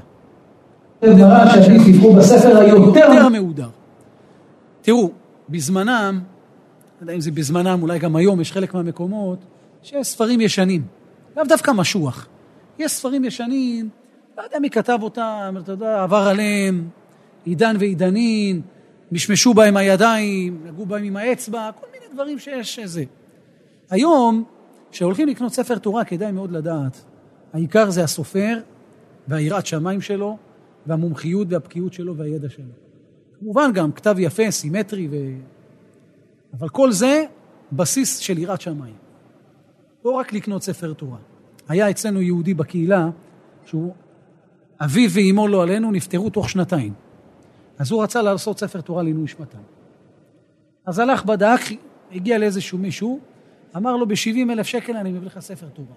בספר היותר מהודר. תראו, בזמנם, לא יודע אם זה בזמנם, אולי גם היום, יש חלק מהמקומות, שיש ספרים ישנים, לאו דווקא משוח. יש ספרים ישנים, לא יודע מי כתב אותם, אתה יודע, עבר עליהם עידן ועידנין, משמשו בהם הידיים, נגעו בהם עם האצבע, כל מיני דברים שיש איזה. היום, כשהולכים לקנות ספר תורה, כדאי מאוד לדעת, העיקר זה הסופר והיראת שמיים שלו, והמומחיות והבקיאות שלו והידע שלו. כמובן גם כתב יפה, סימטרי, ו... אבל כל זה בסיס של יראת שמיים. לא רק לקנות ספר תורה. היה אצלנו יהודי בקהילה, שהוא, אביו ואימו לא עלינו, נפטרו תוך שנתיים. אז הוא רצה לעשות ספר תורה לעינוי שמתם. אז הלך, בדק, הגיע לאיזשהו מישהו, אמר לו, ב-70 אלף שקל אני מביא לך ספר תורה.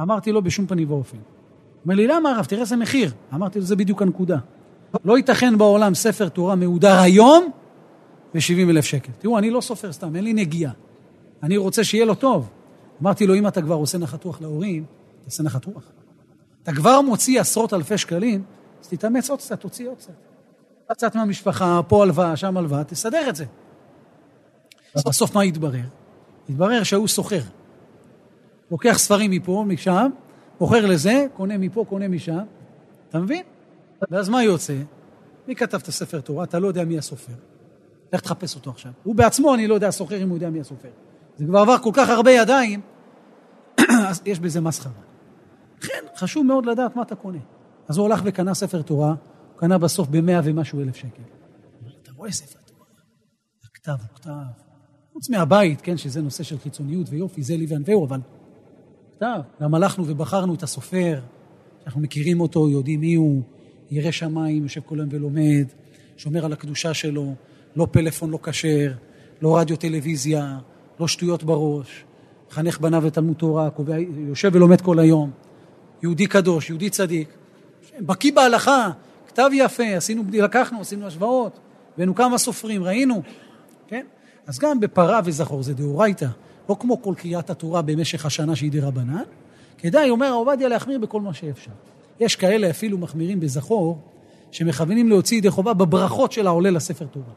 אמרתי לו, בשום פנים ואופן. אומר לי, למה הרב? תראה איזה מחיר. אמרתי לו, זה בדיוק הנקודה. לא ייתכן בעולם ספר תורה מהודר היום ב-70 אלף שקל. תראו, אני לא סופר סתם, אין לי נגיעה. אני רוצה שיהיה לו טוב. אמרתי לו, אם אתה כבר עושה נחת רוח להורים, תעשה נחת רוח. אתה כבר מוציא עשרות אלפי שקלים, אז תתאמץ עוד קצת, תוציא עוד קצת. קצת מהמשפחה, פה הלוואה, שם הלוואה, תסדר את זה. בסוף מה יתברר? יתברר שהוא סוחר. לוקח ספרים מפה, משם, מוכר לזה, קונה מפה, קונה משם, אתה מבין? ואז מה יוצא? מי כתב את הספר תורה? אתה לא יודע מי הסופר. לך תחפש אותו עכשיו. הוא בעצמו, אני לא יודע, סוחר אם הוא יודע מי הסופר. זה כבר עבר כל כך הרבה ידיים, <clears throat> אז יש בזה מסחרה. לכן, חשוב מאוד לדעת מה אתה קונה. אז הוא הלך וקנה ספר תורה, הוא קנה בסוף במאה ומשהו אלף שקל. אתה רואה ספר תורה, הכתב הוא כתב. חוץ מהבית, כן, שזה נושא של חיצוניות ויופי, זה לי וענווהו, אבל כתב. גם הלכנו ובחרנו את הסופר, אנחנו מכירים אותו, יודעים מי הוא, ירא שמיים, יושב כל היום ולומד, שומר על הקדושה שלו, לא פלאפון לא כשר, לא רדיו טלוויזיה, לא שטויות בראש, מחנך בניו לתלמוד תורה, קובע, יושב ולומד כל היום, יהודי קדוש, יהודי צדיק, בקיא בהלכה, כתב יפה, עשינו, לקחנו, עשינו השוואות, הבאנו כמה סופרים, ראינו, כן? אז גם בפרה וזכור זה דאורייתא, לא כמו כל קריאת התורה במשך השנה שהיא דרבנן, כדאי, אומר עובדיה, להחמיר בכל מה שאפשר. יש כאלה אפילו מחמירים בזכור, שמכוונים להוציא ידי חובה בברכות של העולה לספר תורה.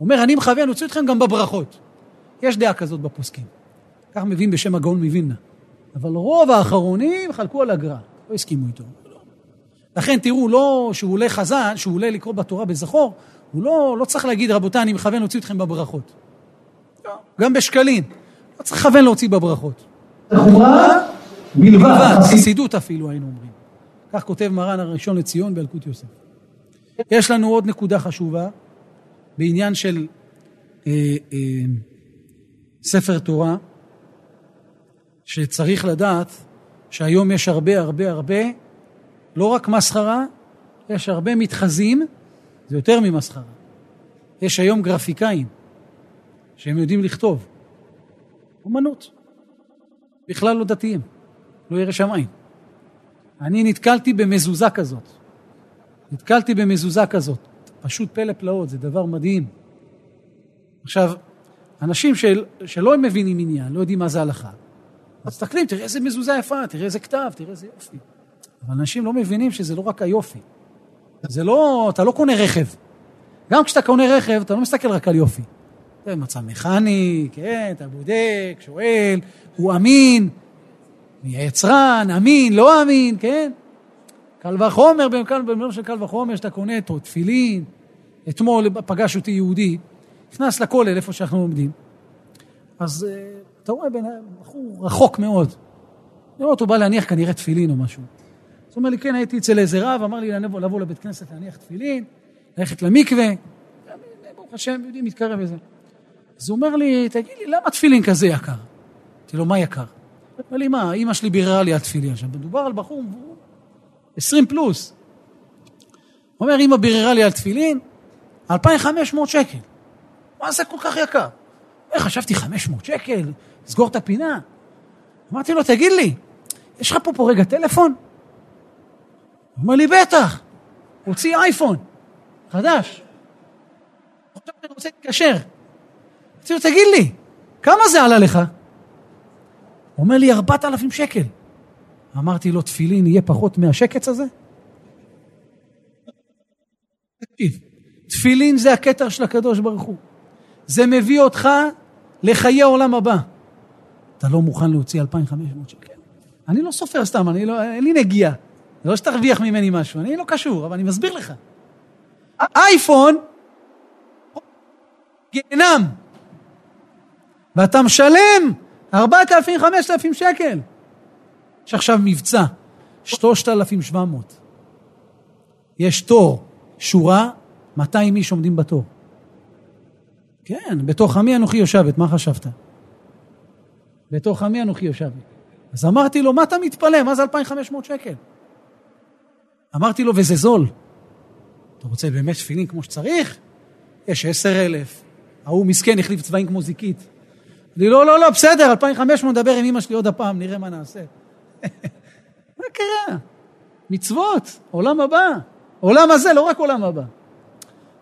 אומר, אני מכוון להוציא אתכם גם בברכות. יש דעה כזאת בפוסקים. כך מבין בשם הגאון מווילנה. אבל רוב האחרונים חלקו על הגר"א, לא הסכימו איתו. לכן תראו, לא שהוא עולה חזן, שהוא עולה לקרוא בתורה בזכור, הוא לא, לא צריך להגיד, רבותיי, אני מכוון להוציא אתכם בברכות. גם בשקלים. לא צריך לכוון להוציא בברכות. חומרה בלבד. חסידות אפילו היינו אומרים. כך כותב מרן הראשון לציון באלקוט יוסף. יש לנו עוד נקודה חשובה בעניין של אה, אה, ספר תורה, שצריך לדעת שהיום יש הרבה הרבה הרבה, לא רק מסחרה, יש הרבה מתחזים, זה יותר ממסחרה. יש היום גרפיקאים שהם יודעים לכתוב. אומנות. בכלל לא דתיים, לא ירא שמיים. אני נתקלתי במזוזה כזאת. נתקלתי במזוזה כזאת. פשוט פלא פלאות, זה דבר מדהים. עכשיו, אנשים של, שלא מבינים עניין, לא יודעים מה זה הלכה, מסתכלים, תראה איזה מזוזה יפה, תראה איזה כתב, תראה איזה יופי. אבל אנשים לא מבינים שזה לא רק היופי. זה לא, אתה לא קונה רכב. גם כשאתה קונה רכב, אתה לא מסתכל רק על יופי. זה מצב מכני, כן, אתה בודק, שואל, הוא אמין, יצרן, אמין, לא אמין, כן? קל וחומר, במלוא של קל וחומר, שאתה קונה אותו, תפילין. אתמול פגש אותי יהודי, נכנס לכולל, איפה שאנחנו לומדים. אז uh, אתה רואה בן בחור רחוק מאוד. נראה אותו בא להניח כנראה תפילין או משהו. אז הוא אומר לי, כן, הייתי אצל איזה רב, אמר לי לבוא, לבוא לבית כנסת להניח תפילין, ללכת למקווה. ברוך השם, יודעים, מתקרב לזה. אז הוא אומר לי, תגיד לי, למה תפילין כזה יקר? אמרתי לו, מה יקר? אמר לי, מה, אימא שלי ביררה לי על תפילין. עכשיו, מדובר על בחור 20 פלוס. הוא אומר, אימא ביררה לי על תפילין, 2,500 שקל. מה זה כל כך יקר? חשבתי 500 שקל, לסגור את הפינה. אמרתי לו, תגיד לי, יש לך פה פה רגע טלפון? הוא אומר לי, בטח, הוציא אייפון, חדש. עכשיו אני רוצה להתקשר. אמרתי לו, תגיד לי, כמה זה עלה לך? הוא אומר לי, 4,000 שקל. אמרתי לו, תפילין יהיה פחות מהשקץ הזה? תקשיב, תפילין זה הכתר של הקדוש ברוך הוא. זה מביא אותך לחיי העולם הבא. אתה לא מוכן להוציא 2,500 שקל? אני לא סופר סתם, אני לא, אין לי נגיעה. זה לא שתרוויח ממני משהו, אני לא קשור, אבל אני מסביר לך. אייפון, גיהנם, ואתה משלם 4,000, 5,000 שקל. יש עכשיו מבצע, 3,700. יש תור, שורה, 200 איש עומדים בתור. כן, בתוך עמי אנוכי יושבת, מה חשבת? בתוך עמי אנוכי יושבת. אז אמרתי לו, מה אתה מתפלא? מה זה 2,500 שקל? אמרתי לו, וזה זול. אתה רוצה באמת תפילין כמו שצריך? יש 10,000. ההוא מסכן, החליף צבעים כמו זיקית. אמרתי, לא, לא, לא, בסדר, 2,500 נדבר עם אמא שלי עוד הפעם, נראה מה נעשה. <laughs> מה קרה? מצוות, עולם הבא. עולם הזה, לא רק עולם הבא.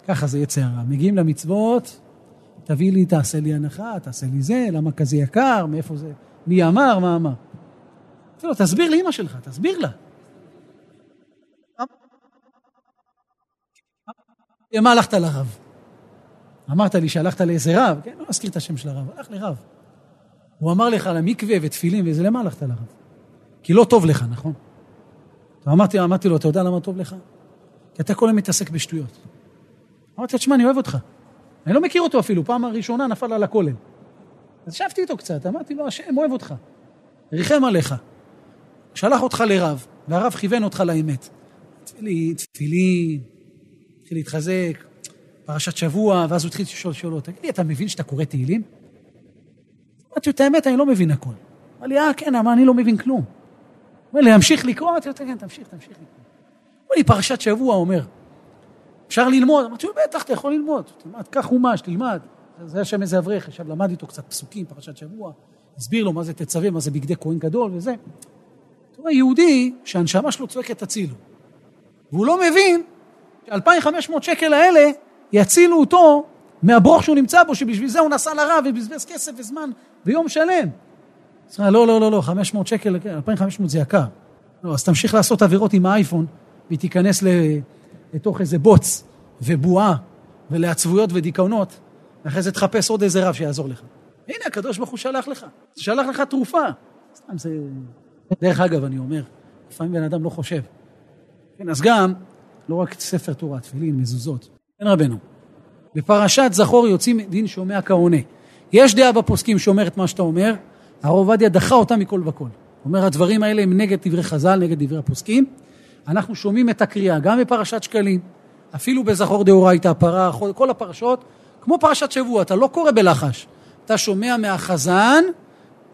ככה זה יצא הרע. מגיעים למצוות, תביא לי, תעשה לי הנחה, תעשה לי זה, למה כזה יקר, מאיפה זה, מי אמר, מה אמר. לא, תסביר לאמא שלך, תסביר לה. למה הלכת לרב? אמרת לי שהלכת לאיזה רב, כן, לא אזכיר את השם של הרב, הלך לרב. הוא אמר לך למקווה ותפילין וזה, למה הלכת לרב? כי לא טוב לך, נכון? אמרתי, אמרתי לו, אתה יודע למה טוב לך? כי אתה כל היום מתעסק בשטויות. אמרתי לו, תשמע, אני אוהב אותך. אני לא מכיר אותו אפילו, פעם הראשונה נפל על הכולל. אז ישבתי איתו קצת, אמרתי לו, השם אוהב אותך, ריחם עליך. שלח אותך לרב, והרב כיוון אותך לאמת. תפילין, תפילין, התחיל להתחזק, פרשת שבוע, ואז הוא התחיל לשאול שאלות. תגיד לי, אתה מבין שאתה קורא תהילים? אמרתי לו, את האמת, אני לא מבין הכל. אמר לי, אה, כן, אבל אני לא מבין כלום. אומר לי, להמשיך לקרוא? אמרתי לו, כן, תמשיך, תמשיך לקרוא. אמר לי, פרשת שבוע, אומר, אפשר ללמוד? אמרתי לו, בטח, אתה יכול ללמוד. תלמד, קח חומש, תלמד. זה היה שם איזה אברך, עכשיו למד איתו קצת פסוקים, פרשת שבוע, הסביר לו מה זה תצווה, מה זה בגדי כהן גדול וזה. אתה רואה, יהודי שהנשמה שלו צועקת תצילו. והוא לא מבין ש-2,500 שקל האלה יצילו אותו מהברוך שהוא נמצא בו, שבשביל זה הוא נסע לרב ובזבז כסף וזמן ויום שלם. אז לא, לא, לא, לא, 500 שקל, 2,500 זה יקר. לא, אז תמשיך לעשות עבירות עם האייפון, והיא תיכנס לתוך איזה בוץ ובועה ולעצבויות ודיכאונות, ואחרי זה תחפש עוד איזה רב שיעזור לך. הנה, הקדוש ברוך הוא שלח לך. שלח לך תרופה. סתם זה... דרך אגב, אני אומר, לפעמים בן אדם לא חושב. כן, אז גם, לא רק ספר תורה, תפילין, מזוזות. כן, רבנו. בפרשת זכור יוצאים דין שומע כעונה. יש דעה בפוסקים שאומרת מה שאתה אומר, הרב עובדיה דחה אותה מכל וכל. אומר, הדברים האלה הם נגד דברי חז"ל, נגד דברי הפוסקים. אנחנו שומעים את הקריאה, גם בפרשת שקלים, אפילו בזכור דאורייתא, הפרה, כל הפרשות, כמו פרשת שבוע, אתה לא קורא בלחש. אתה שומע מהחזן,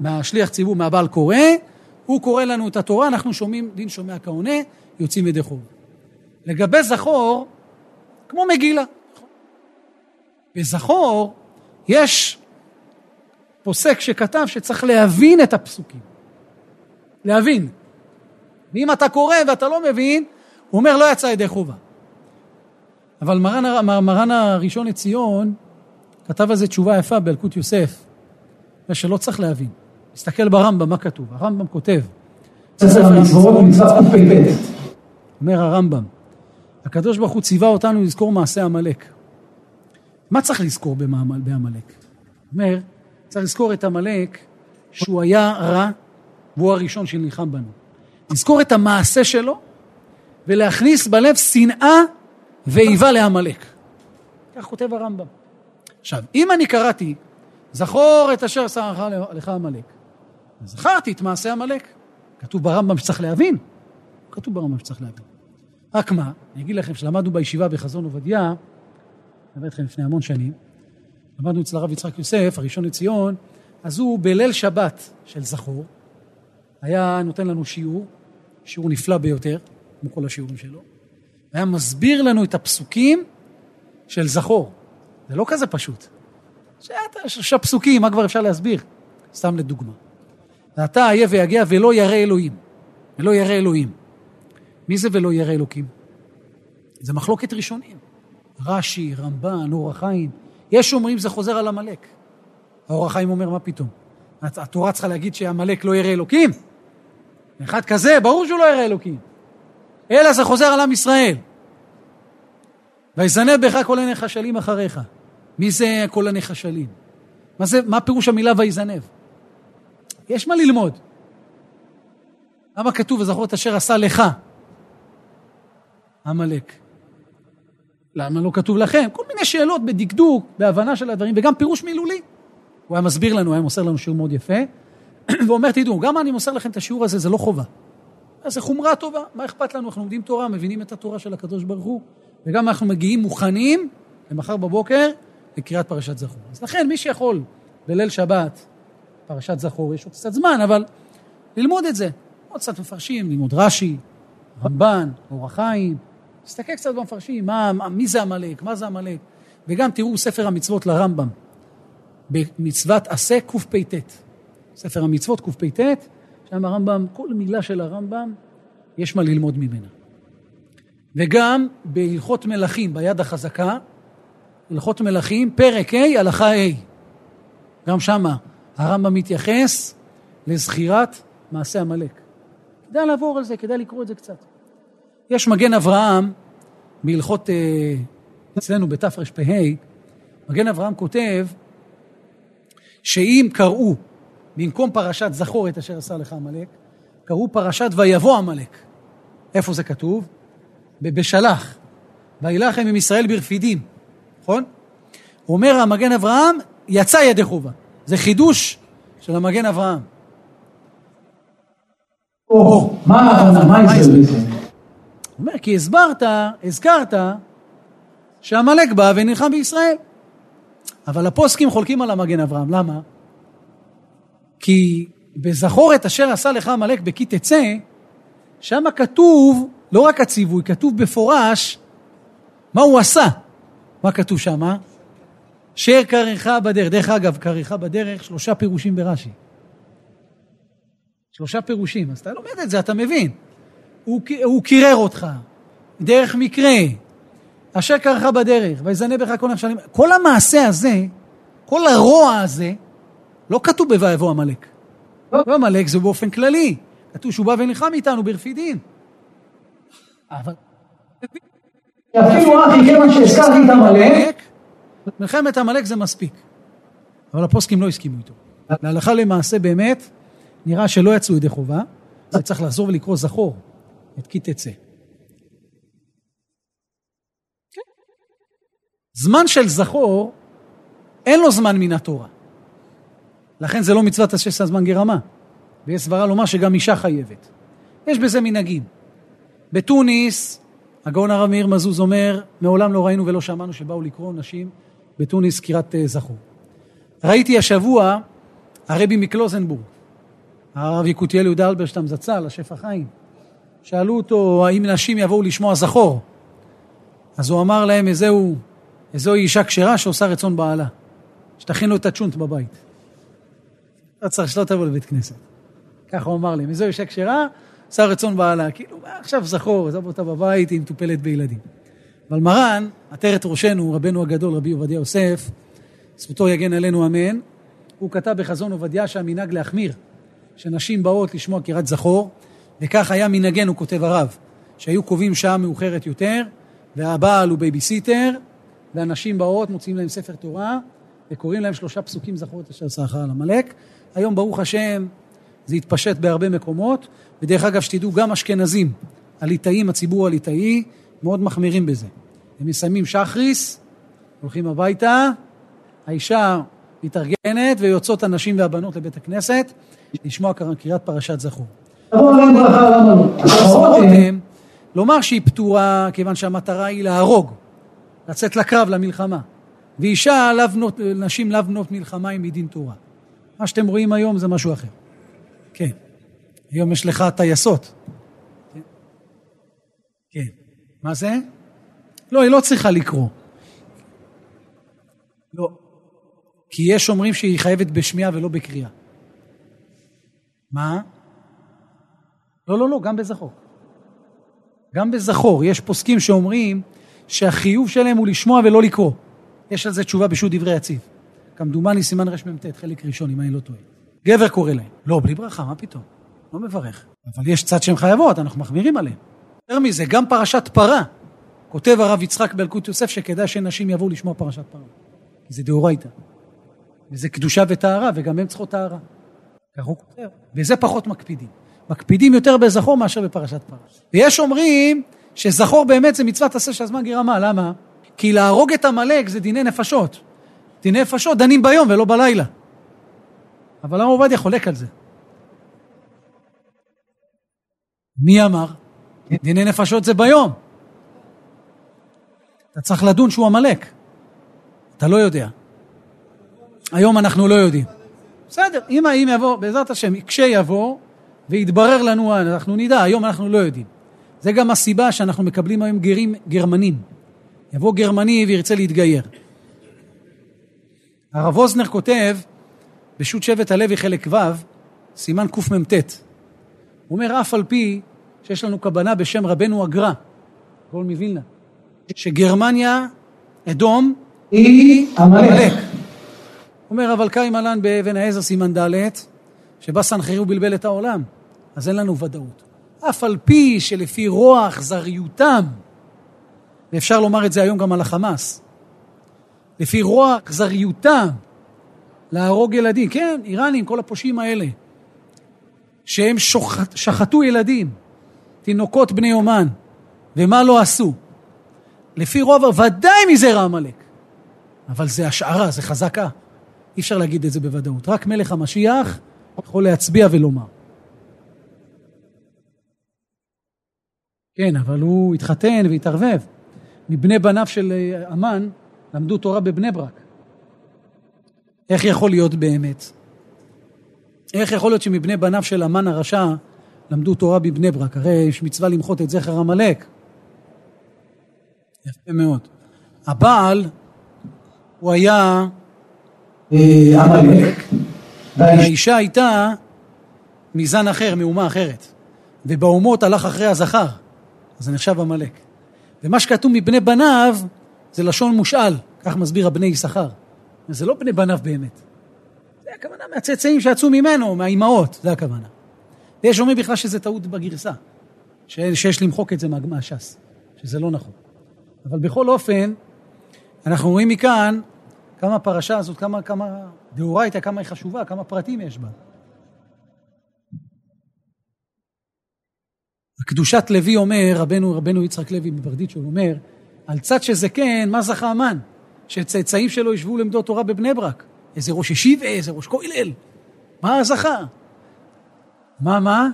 מהשליח ציבור, מהבעל קורא, הוא קורא לנו את התורה, אנחנו שומעים דין שומע כעונה, יוצאים ידי חוב. לגבי זכור, כמו מגילה. בזכור יש פוסק שכתב שצריך להבין את הפסוקים. להבין. ואם אתה קורא ואתה לא מבין, הוא אומר לא יצא ידי חובה. אבל מרן, מרן הראשון לציון כתב על זה תשובה יפה באלקוט יוסף, ושלא צריך להבין. תסתכל ברמב"ם, מה כתוב? הרמב"ם כותב. ספר המצוות מצוות קפ"ב. אומר הרמב"ם, הקדוש ברוך הוא ציווה אותנו לזכור מעשה עמלק. מה צריך לזכור בעמלק? אומר, צריך לזכור את עמלק שהוא היה רע והוא הראשון שנלחם בנו. לזכור את המעשה שלו ולהכניס בלב שנאה ואיבה לעמלק. כך כותב הרמב"ם. עכשיו, אם אני קראתי, זכור את אשר עשה לך עמלק, זכרתי את מעשה עמלק. כתוב ברמב"ם שצריך להבין. כתוב ברמב"ם שצריך להבין. רק מה, אני אגיד לכם שלמדנו בישיבה בחזון עובדיה, אני מדבר איתכם לפני המון שנים, למדנו אצל הרב יצחק יוסף, הראשון לציון, אז הוא בליל שבת של זכור, היה נותן לנו שיעור, שיעור נפלא ביותר, כמו כל השיעורים שלו, היה מסביר לנו את הפסוקים של זכור. זה לא כזה פשוט. שלושה פסוקים, מה כבר אפשר להסביר? סתם לדוגמה. ואתה איה ויגע ולא ירא אלוהים. ולא ירא אלוהים. מי זה ולא ירא אלוקים? זה מחלוקת ראשונים. רש"י, רמב"ן, אור החיים. יש אומרים זה חוזר על עמלק. האור החיים אומר, מה פתאום? התורה צריכה להגיד שעמלק לא ירא אלוקים? אחד כזה, ברור שהוא לא ירא אלוקים. אלא זה חוזר על עם ישראל. ויזנב בך כל הנחשלים אחריך. מי זה כל הנחשלים? מה, זה, מה פירוש המילה ויזנב? יש מה ללמוד. למה כתוב וזכור את אשר עשה לך, עמלק? למה לא כתוב לכם? כל מיני שאלות בדקדוק, בהבנה של הדברים, וגם פירוש מילולי. הוא היה מסביר לנו, היה מוסר לנו שיעור מאוד יפה, ואומר, תדעו, גם אני מוסר לכם את השיעור הזה, זה לא חובה. אז זה חומרה טובה, מה אכפת לנו? אנחנו לומדים תורה, מבינים את התורה של הקדוש ברוך הוא, וגם אנחנו מגיעים מוכנים למחר בבוקר לקריאת פרשת זכור. אז לכן, מי שיכול בליל שבת, פרשת זכור, יש עוד קצת זמן, אבל ללמוד את זה. עוד קצת מפרשים, ללמוד רש"י, רמב"ן, אור החיים, תסתכל קצת במפרשים, מה, מי זה עמלק, מה זה עמלק, וגם תראו ספר המצוות לרמב"ם, במצוות עשה קפ"ט, ספר המצוות קפ"ט, שם הרמב"ם, כל מילה של הרמב"ם, יש מה ללמוד ממנה. וגם בהלכות מלכים, ביד החזקה, הלכות מלכים, פרק ה', הלכה ה'. גם שמה הרמב"ם מתייחס לזכירת מעשה עמלק. כדאי לעבור על זה, כדאי לקרוא את זה קצת. יש מגן אברהם בהלכות אה, אצלנו בתרפ"ה, מגן אברהם כותב שאם קראו במקום פרשת זכור את אשר עשה לך עמלק, קראו פרשת ויבוא עמלק. איפה זה כתוב? בשלח. וילחם עם ישראל ברפידים, נכון? אומר המגן אברהם, יצא ידי חובה. זה חידוש של המגן אברהם. או, מה ההבנה? מה ההסבר אומר, כי הסברת, הזכרת, שעמלק בא ונלחם בישראל. אבל הפוסקים חולקים על המגן אברהם, למה? כי בזכור את אשר עשה לך עמלק בכי תצא, שם כתוב, לא רק הציווי, כתוב בפורש מה הוא עשה. מה כתוב שם? שר קריך בדרך. דרך אגב, קריך בדרך, שלושה פירושים ברש"י. שלושה פירושים. אז אתה לומד את זה, אתה מבין. הוא, הוא קירר אותך, דרך מקרה, אשר קרך בדרך, ויזנה בך כל נכשלים. כל המעשה הזה, כל הרוע הזה, לא כתוב ב"ויבוא עמלק". לא עמלק זה באופן כללי. כתוב שהוא בא ונלחם איתנו ברפידים. אבל... אפילו אחי, כיוון שהזכרתי את עמלק, מלחמת עמלק זה מספיק. אבל הפוסקים לא הסכימו איתו. להלכה למעשה באמת, נראה שלא יצאו ידי חובה, זה צריך לחזור ולקרוא זכור את כי תצא. זמן של זכור, אין לו זמן מן התורה. לכן זה לא מצוות השש הזמן גרמה. ויש סברה לומר שגם אישה חייבת. יש בזה מנהגים. בתוניס, הגאון הרב מאיר מזוז אומר, מעולם לא ראינו ולא שמענו שבאו לקרוא נשים בתוניס קריאת אה, זכור. ראיתי השבוע הרבי מקלוזנבורג, הרב יקותיאל יהודה אלברשטם זצ"ל, השפע חיים. שאלו אותו האם נשים יבואו לשמוע זכור. אז הוא אמר להם, איזוהי אישה כשרה שעושה רצון בעלה. שתכין לו את הצ'ונט בבית. לא צריך שלא תבוא לבית כנסת. ככה הוא אמר להם, איזו אישה כשרה, עושה רצון בעלה. כאילו, עכשיו זכור, עזב אותה בבית, היא מטופלת בילדים. אבל מרן, עטרת ראשנו, רבנו הגדול, רבי עובדיה יוסף, זכותו יגן עלינו אמן, הוא כתב בחזון עובדיה שהמנהג להחמיר, שנשים באות לשמוע קריאת זכור, וכך היה מנהגנו, כותב הרב, שהיו קובעים שעה מאוחרת יותר, והבעל הוא בייביסיטר, והנשים באות, מוציאים להם ספר תורה, וקוראים להם שלושה פסוקים זכור את אשר עשה לך עמלק. היום, ברוך השם, זה התפשט בהרבה מקומות, ודרך אגב, שתדעו, גם אשכנזים, הליטאים, הציבור הליטאי, מאוד מחמירים בזה. הם מסיימים שחריס, הולכים הביתה, האישה מתארגנת ויוצאות הנשים והבנות לבית הכנסת לשמוע קריאת פרשת זכור. רותם, לומר שהיא פטורה כיוון שהמטרה היא להרוג, לצאת לקרב, למלחמה. ואישה, נשים לאו בנות מלחמה עם מדין תורה. מה שאתם רואים היום זה משהו אחר. כן. היום יש לך טייסות. כן. מה זה? לא, היא לא צריכה לקרוא. לא. כי יש אומרים שהיא חייבת בשמיעה ולא בקריאה. מה? לא, לא, לא, גם בזכור. גם בזכור. יש פוסקים שאומרים שהחיוב שלהם הוא לשמוע ולא לקרוא. יש על זה תשובה בשו"ת דברי יציב. כמדומני סימן רמ"ט, חלק ראשון, אם אני לא טועה. גבר קורא להם. לא, בלי ברכה, מה פתאום? לא מברך. אבל יש צד שהן חייבות, אנחנו מחמירים עליהן. יותר מזה, גם פרשת פרה, כותב הרב יצחק באלקוט יוסף שכדאי שנשים יבואו לשמוע פרשת פרה. כי זה דאורייתא. וזה קדושה וטהרה, וגם הן צריכות טהרה. כך הוא כותב. וזה פחות מקפידים. מקפידים יותר בזכור מאשר בפרשת פרה. ויש אומרים שזכור באמת זה מצוות עשה שהזמן גרמה, למה? כי להרוג את עמלק זה דיני נפשות. דיני נפשות דנים ביום ולא בלילה. אבל הרב עובדיה חולק על זה. מי אמר? דיני נפשות זה ביום. אתה צריך לדון שהוא עמלק. אתה לא יודע. היום אנחנו לא יודעים. בסדר, אם האם יבוא, בעזרת השם, כשיבוא ויתברר לנו, אנחנו נדע, היום אנחנו לא יודעים. זה גם הסיבה שאנחנו מקבלים היום גרים גרמנים. יבוא גרמני וירצה להתגייר. הרב אוזנר כותב בשו"ת שבט הלוי חלק ו', סימן קמ"ט. הוא אומר, אף על פי שיש לנו כוונה בשם רבנו הגר"א, גול מווילנה, שגרמניה, אדום, היא עמלק. אומר, אבל קיים עלן באבן העזר סימן ד', שבה סנחריב בלבל את העולם, אז אין לנו ודאות. אף על פי שלפי רוע אכזריותם ואפשר לומר את זה היום גם על החמאס. לפי רוע אכזריותם להרוג ילדים, כן, איראנים, כל הפושעים האלה, שהם שוחט, שחטו ילדים, תינוקות בני יומן, ומה לא עשו. לפי רוב, ודאי מזרע עמלק. אבל זה השערה, זה חזקה. אי אפשר להגיד את זה בוודאות. רק מלך המשיח יכול להצביע ולומר. כן, אבל הוא התחתן והתערבב. מבני בניו של אה, המן למדו תורה בבני ברק. איך יכול להיות באמת? איך יכול להיות שמבני בניו של המן הרשע למדו תורה בבני ברק? הרי יש מצווה למחות את זכר עמלק. יפה מאוד. הבעל, הוא היה אה, עמלק, והאישה הייתה מזן אחר, מאומה אחרת. ובאומות הלך אחרי הזכר, אז זה נחשב עמלק. ומה שכתוב מבני בניו זה לשון מושאל, כך מסביר הבני יששכר. זה לא בני בניו באמת. זה הכוונה מהצאצאים שיצאו ממנו, מהאימהות, זה הכוונה. ויש אומרים בכלל שזה טעות בגרסה, שיש למחוק את זה מהש"ס, שזה לא נכון. אבל בכל אופן, אנחנו רואים מכאן כמה הפרשה הזאת, כמה, כמה דאורייתא, כמה היא חשובה, כמה פרטים יש בה. קדושת לוי אומר, רבנו, רבנו יצחק לוי מברדיצ'וב אומר, על צד שזה כן, מה זכה המן? שצאצאים שלו ישבו למדוד תורה בבני ברק. איזה ראש ישיבה, איזה ראש כולל. מה זכה? מה, מה?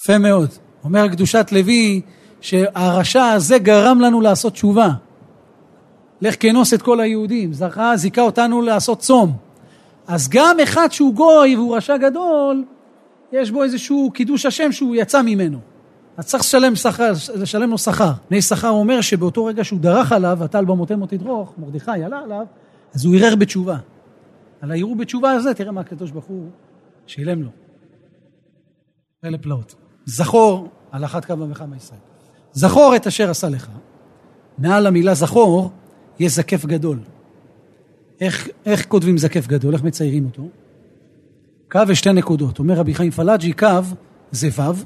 יפה מאוד. אומר קדושת לוי, שהרשע הזה גרם לנו לעשות תשובה. לך כנוס את כל היהודים. זכה, זיכה אותנו לעשות צום. אז גם אחד שהוא גוי והוא רשע גדול, יש בו איזשהו קידוש השם שהוא יצא ממנו. אז צריך לשלם, שכר, לשלם לו שכר. בני שכר אומר שבאותו רגע שהוא דרך עליו, הטל במותם מות תדרוך, מרדכי עלה עליו, אז הוא ערער בתשובה. על הערעור בתשובה הזה, תראה מה הקדוש ברוך הוא שילם לו. אלה פלאות. זכור על אחת כמה וכמה ישראל. זכור את אשר עשה לך. מעל המילה זכור, יש זקף גדול. איך, איך כותבים זקף גדול? איך מציירים אותו? קו ושתי נקודות. אומר רבי חיים פלאג'י, קו זה ו',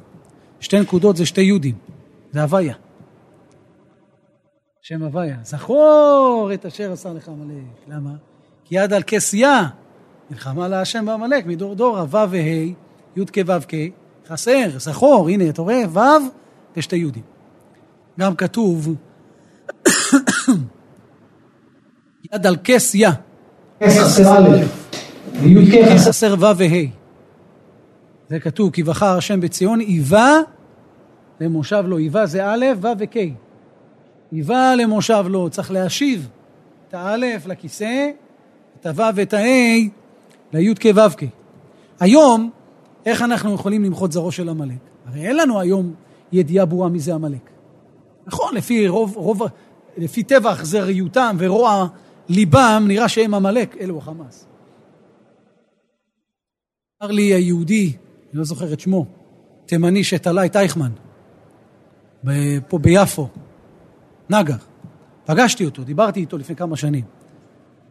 שתי נקודות זה שתי יהודים, זה הוויה. שם הוויה. זכור את אשר עשה לך עמלק. למה? כי יד על כסייה, מלחמה להשם בעמלק, מדור דור, ו' וה', י' כ' ו' כ', חסר, זכור, הנה, אתה רואה, ו' ושתי יהודים. גם כתוב, <coughs> יד על כסיה. כס חסר א', וי"ק חסר ו' וה'. זה כתוב, כי בחר השם בציון, היווה למושב לו. היווה זה א', ו' וכ'. היווה למושב לו. צריך להשיב את האלף לכיסא, את הו' ואת הה' לי"ק ו"ק. היום, איך אנחנו יכולים למחות זרעו של עמלק? הרי אין לנו היום ידיעה ברורה מי זה עמלק. נכון, לפי רוב, רוב, לפי טבע אכזריותם ורוע ליבם, נראה שהם עמלק, אלו החמאס. אמר לי היהודי, אני לא זוכר את שמו, תימני שתלה את אייכמן, פה ביפו, נגר. פגשתי אותו, דיברתי איתו לפני כמה שנים.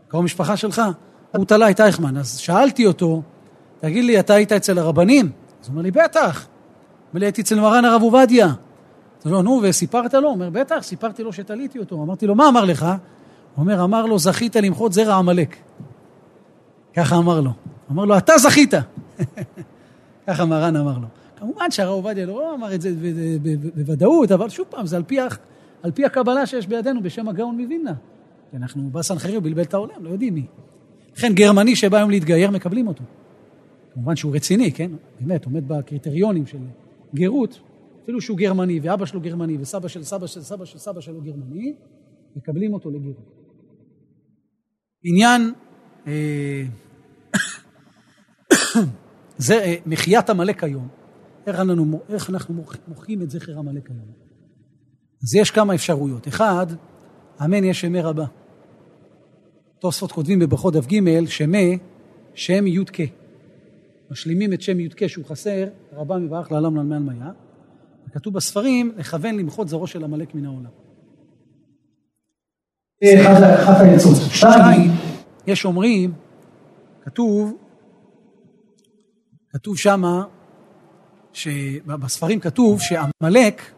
קרוב משפחה שלך? הוא תלה את אייכמן. אז שאלתי אותו, תגיד לי, אתה היית אצל הרבנים? אז הוא אומר לי, בטח. אומר לי, הייתי אצל מרן הרב עובדיה. אז הוא אומר, נו, וסיפרת לו? הוא אומר, בטח, סיפרתי לו שתליתי אותו. אמרתי לו, מה אמר לך? הוא אומר, אמר לו, זכית למחות זרע עמלק. ככה אמר לו. אמר לו, אתה זכית. <laughs> ככה מרן אמר לו. כמובן שהרב עובדיה לא אמר את זה בוודאות, אבל שוב פעם, זה על פי, על פי הקבלה שיש בידינו בשם הגאון מווילנה. אנחנו, בסנחרי הוא בלבל את העולם, לא יודעים מי. לכן גרמני שבא היום להתגייר, מקבלים אותו. כמובן שהוא רציני, כן? באמת, עומד בקריטריונים של גרות, אפילו שהוא גרמני, ואבא שלו גרמני, וסבא של סבא של סבא של סבא שלו גרמני, מקבלים אותו לגרות. עניין אה, <coughs> זה אה, מחיית עמלק היום. איך אנחנו, איך אנחנו מוחים את זכר עמלק היום? אז יש כמה אפשרויות. אחד, אמן יש שמי רבה. תוספות כותבים בברכות דף ג' שמה, שם י"ק. משלימים את שם י"ק שהוא חסר, רבה מברך לעולם לעלמי עלמיה. כתוב בספרים, לכוון למחות זרעו של עמלק מן העולם. אחת העצות. שתיים, יש אומרים, כתוב, כתוב שמה, שבספרים כתוב שעמלק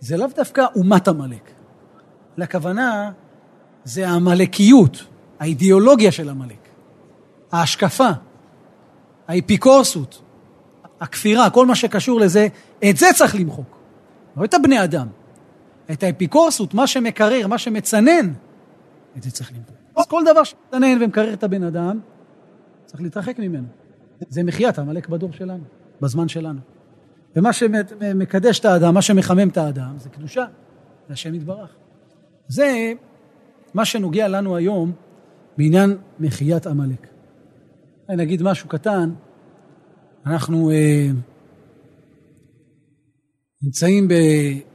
זה לאו דווקא אומת עמלק. לכוונה זה העמלקיות, האידיאולוגיה של עמלק, ההשקפה, האפיקורסות, הכפירה, כל מה שקשור לזה, את זה צריך למחוק. לא את הבני אדם. את האפיקורסות, מה שמקרר, מה שמצנן, את זה צריך למחוק. אז כל דבר שמצנן ומקרר את הבן אדם, צריך להתרחק ממנו. זה מחיית עמלק בדור שלנו, בזמן שלנו. ומה שמקדש את האדם, מה שמחמם את האדם, זה קדושה, זה השם יתברך. זה מה שנוגע לנו היום בעניין מחיית עמלק. אני אגיד משהו קטן, אנחנו אה, נמצאים ב,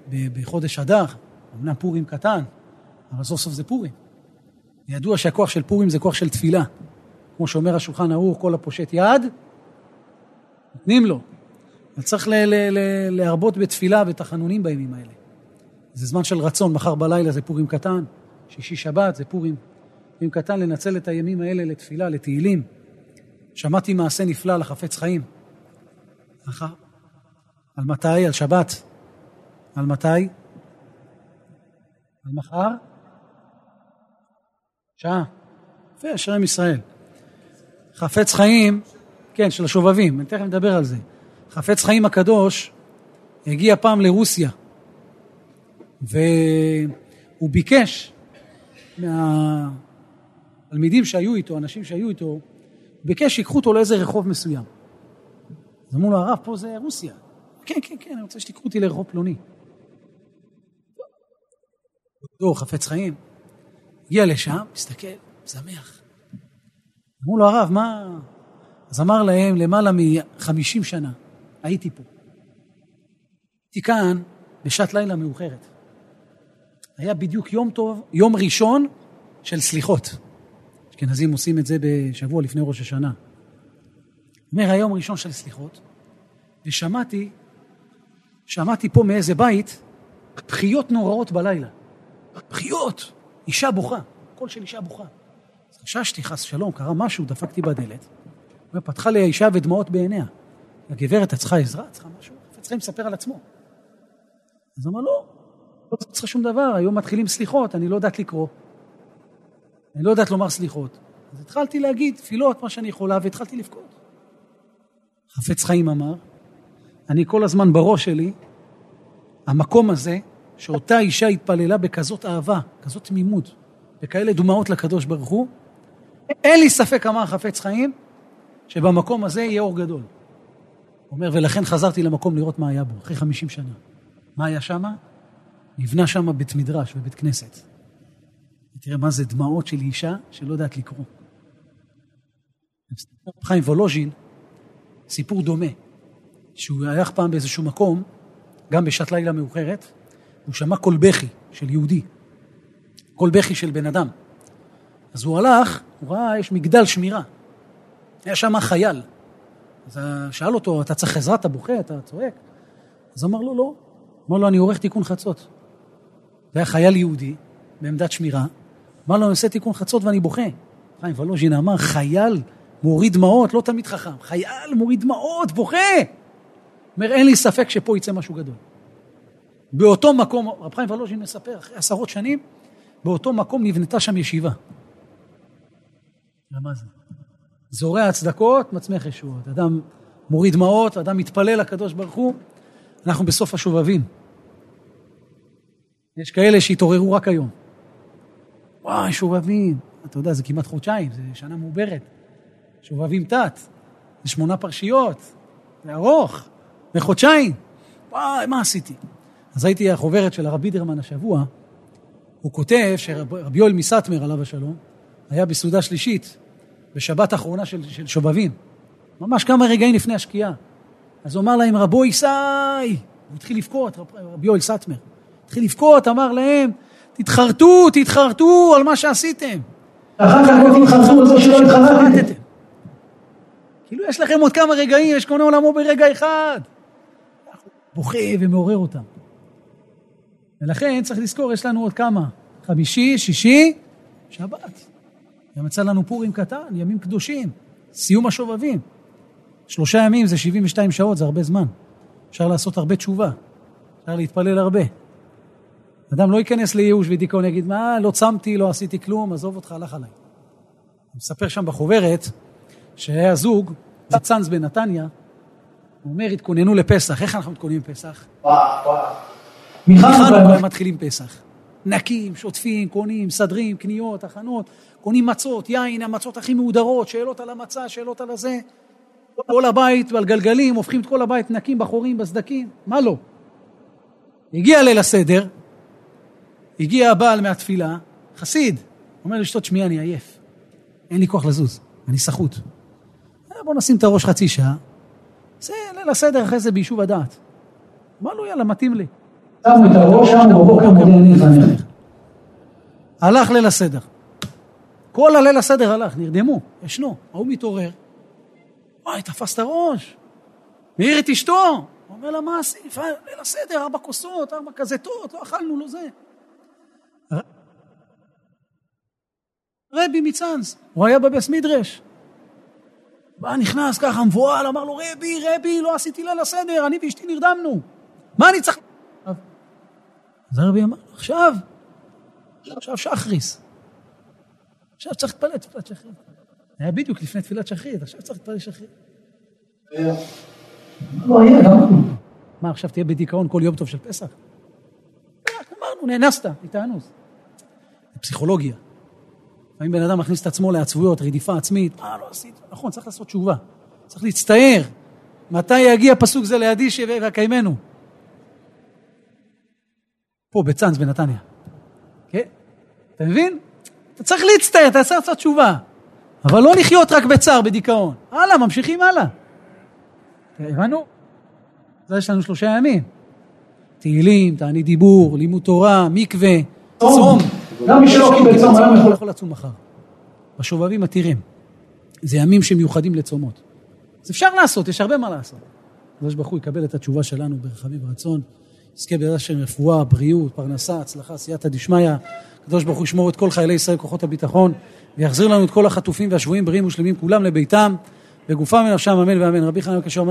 ב, בחודש אדר, אמנם פורים קטן, אבל סוף סוף זה פורים. ידוע שהכוח של פורים זה כוח של תפילה. כמו שאומר השולחן ערוך, כל הפושט יד, נותנים לו. אבל צריך ל- ל- ל- להרבות בתפילה ותחנונים בימים האלה. זה זמן של רצון, מחר בלילה זה פורים קטן, שישי שבת זה פורים. פורים קטן, לנצל את הימים האלה לתפילה, לתהילים. שמעתי מעשה נפלא לחפץ חיים. מחר. על מתי? על שבת. על מתי? על מחר? שעה. יפה, אשר עם ישראל. חפץ חיים, כן, של השובבים, אני תכף מדבר על זה. חפץ חיים הקדוש הגיע פעם לרוסיה, והוא ביקש מהתלמידים שהיו איתו, אנשים שהיו איתו, ביקש שיקחו אותו לאיזה רחוב מסוים. אז אמרו לו, הרב, פה זה רוסיה. כן, כן, כן, אני רוצה שתיקחו אותי לרחוב פלוני. דור חפץ חיים, הגיע לשם, מסתכל, שמח. אמרו לו, הרב, מה... אז אמר להם, למעלה מ-50 שנה הייתי פה. הייתי כאן בשעת לילה מאוחרת. היה בדיוק יום טוב, יום ראשון של סליחות. אשכנזים עושים את זה בשבוע לפני ראש השנה. אומר, היום ראשון של סליחות, ושמעתי, שמעתי פה מאיזה בית, בכיות נוראות בלילה. בכיות, אישה בוכה, קול של אישה בוכה. אז חששתי, חס שלום, קרה משהו, דפקתי בדלת. פתחה לי האישה ודמעות בעיניה. הגברת, את צריכה עזרה? את צריכה משהו? את צריכה לספר על עצמו. אז אמר, לא, לא צריכה שום דבר, היום מתחילים סליחות, אני לא יודעת לקרוא. אני לא יודעת לומר סליחות. אז התחלתי להגיד תפילות, מה שאני יכולה, והתחלתי לבכות. חפץ חיים אמר, אני כל הזמן בראש שלי, המקום הזה, שאותה אישה התפללה בכזאת אהבה, כזאת תמימות, וכאלה דמעות לקדוש ברוך הוא, אין לי ספק, אמר חפץ חיים, שבמקום הזה יהיה אור גדול. הוא אומר, ולכן חזרתי למקום לראות מה היה בו, אחרי 50 שנה. מה היה שם? נבנה שם בית מדרש ובית כנסת. תראה מה זה דמעות של אישה שלא יודעת לקרוא. חיים וולוז'ין, סיפור דומה, שהוא הלך פעם באיזשהו מקום, גם בשעת לילה מאוחרת, הוא שמע קול בכי של יהודי, קול בכי של בן אדם. אז הוא הלך, הוא ראה, יש מגדל שמירה. היה שם חייל. אז שאל אותו, אתה צריך עזרה, אתה בוכה, אתה צועק? אז אמר לו, לא. אמר לו, אני עורך תיקון חצות. זה היה חייל יהודי, בעמדת שמירה. אמר לו, אני עושה תיקון חצות ואני בוכה. חיים ולוז'ין אמר, חייל מוריד דמעות, לא תמיד חכם. חייל מוריד דמעות, בוכה. אומר, אין לי ספק שפה יצא משהו גדול. באותו מקום, רב חיים ולוז'ין מספר, אחרי עשרות שנים, באותו מקום נבנתה שם ישיבה. מה זה? זורע צדקות, מצמיח ישועות. אדם מוריד דמעות, אדם מתפלל לקדוש ברוך הוא, אנחנו בסוף השובבים. יש כאלה שהתעוררו רק היום. וואי, שובבים. אתה יודע, זה כמעט חודשיים, זה שנה מעוברת. שובבים תת, זה שמונה פרשיות, זה ארוך, זה חודשיים. וואי, מה עשיתי? אז הייתי החוברת של הרב בידרמן השבוע, הוא כותב שרבי יואל מסטמר, עליו השלום, היה בסעודה שלישית, בשבת האחרונה של, של שובבים, ממש כמה רגעים לפני השקיעה. אז הוא אמר להם, רבו ישי, הוא התחיל לבכות, רב, רבי יואל סטמר, התחיל לבכות, אמר להם, תתחרטו, תתחרטו על מה שעשיתם. אחר כך לא תתחרטו על זה שלא התחרטתם. כאילו יש לכם עוד כמה רגעים, יש קונה עולמו ברגע אחד. בוכה ומעורר אותם. ולכן צריך לזכור, יש לנו עוד כמה? חמישי, שישי, שבת. גם יצא לנו פורים קטן, ימים קדושים, סיום השובבים. שלושה ימים זה 72 שעות, זה הרבה זמן. אפשר לעשות הרבה תשובה, אפשר להתפלל הרבה. אדם לא ייכנס לייאוש ודיכאון, יגיד, מה, לא צמתי, לא עשיתי כלום, עזוב אותך, הלך עליי. אני מספר שם בחוברת, שהיה זוג, צאנז בנתניה, הוא אומר, התכוננו לפסח. איך אנחנו מתכוננים לפסח? מחנוכה מתחילים פסח. נקים, שוטפים, קונים, מסדרים, קניות, הכנות, קונים מצות, יין, המצות הכי מהודרות, שאלות על המצה, שאלות על הזה. כל הבית על גלגלים, הופכים את כל הבית נקים בחורים, בסדקים, מה לא? הגיע ליל הסדר, הגיע הבעל מהתפילה, חסיד, אומר לאשתו, תשמעי, אני עייף, אין לי כוח לזוז, אני סחוט. אה, בוא נשים את הראש חצי שעה, זה ליל הסדר אחרי זה ביישוב הדעת. אמר לו, יאללה, מתאים לי. שמו את הראש שם, בבוקר אני לפניך. הלך ליל הסדר. כל הליל הסדר הלך, נרדמו, ישנו. ההוא מתעורר, וואי, תפס את הראש. מעיר את אשתו. הוא אומר לה, מה עשית? ליל הסדר, ארבע כוסות, ארבע כזתות, לא אכלנו, לא זה. רבי מצאנז, הוא היה בבס מדרש. בא, נכנס ככה מבוהל, אמר לו, רבי, רבי, לא עשיתי ליל הסדר, אני ואשתי נרדמנו. מה אני צריך... אז הרבי אמר, עכשיו, עכשיו שחריס. עכשיו צריך להתפלל תפילת שחרית. היה בדיוק לפני תפילת שחרית, עכשיו צריך להתפלל שחרית. מה, עכשיו תהיה בדיכאון כל יום טוב של פסח? אמרנו, נאנסת, התאנוס. זה פסיכולוגיה. לפעמים בן אדם מכניס את עצמו לעצבויות, רדיפה עצמית, מה לא עשית? נכון, צריך לעשות תשובה. צריך להצטער. מתי יגיע פסוק זה לידי ויקיימנו? פה, בצאנז, בנתניה. כן? אתה מבין? אתה צריך להצטער, אתה צריך לעשות תשובה. אבל לא לחיות רק בצער, בדיכאון. הלאה, ממשיכים הלאה. הבנו? זה יש לנו שלושה ימים. תהילים, תענית דיבור, לימוד תורה, מקווה, צום. גם מי שלא קיבל צום היום יכול... לצום מחר. בשובבים עתירים. זה ימים שמיוחדים לצומות. אז אפשר לעשות, יש הרבה מה לעשות. הקדוש ברוך הוא יקבל את התשובה שלנו ברחמים ורצון. יזכה בעזרת השם רפואה, בריאות, פרנסה, הצלחה, סייעתא דשמיא. הקדוש ברוך הוא ישמור את כל חיילי ישראל, כוחות הביטחון, ויחזיר לנו את כל החטופים והשבויים בריאים ושלמים כולם לביתם, בגופם ונפשם אמן ואמן. רבי חנן קשר אומר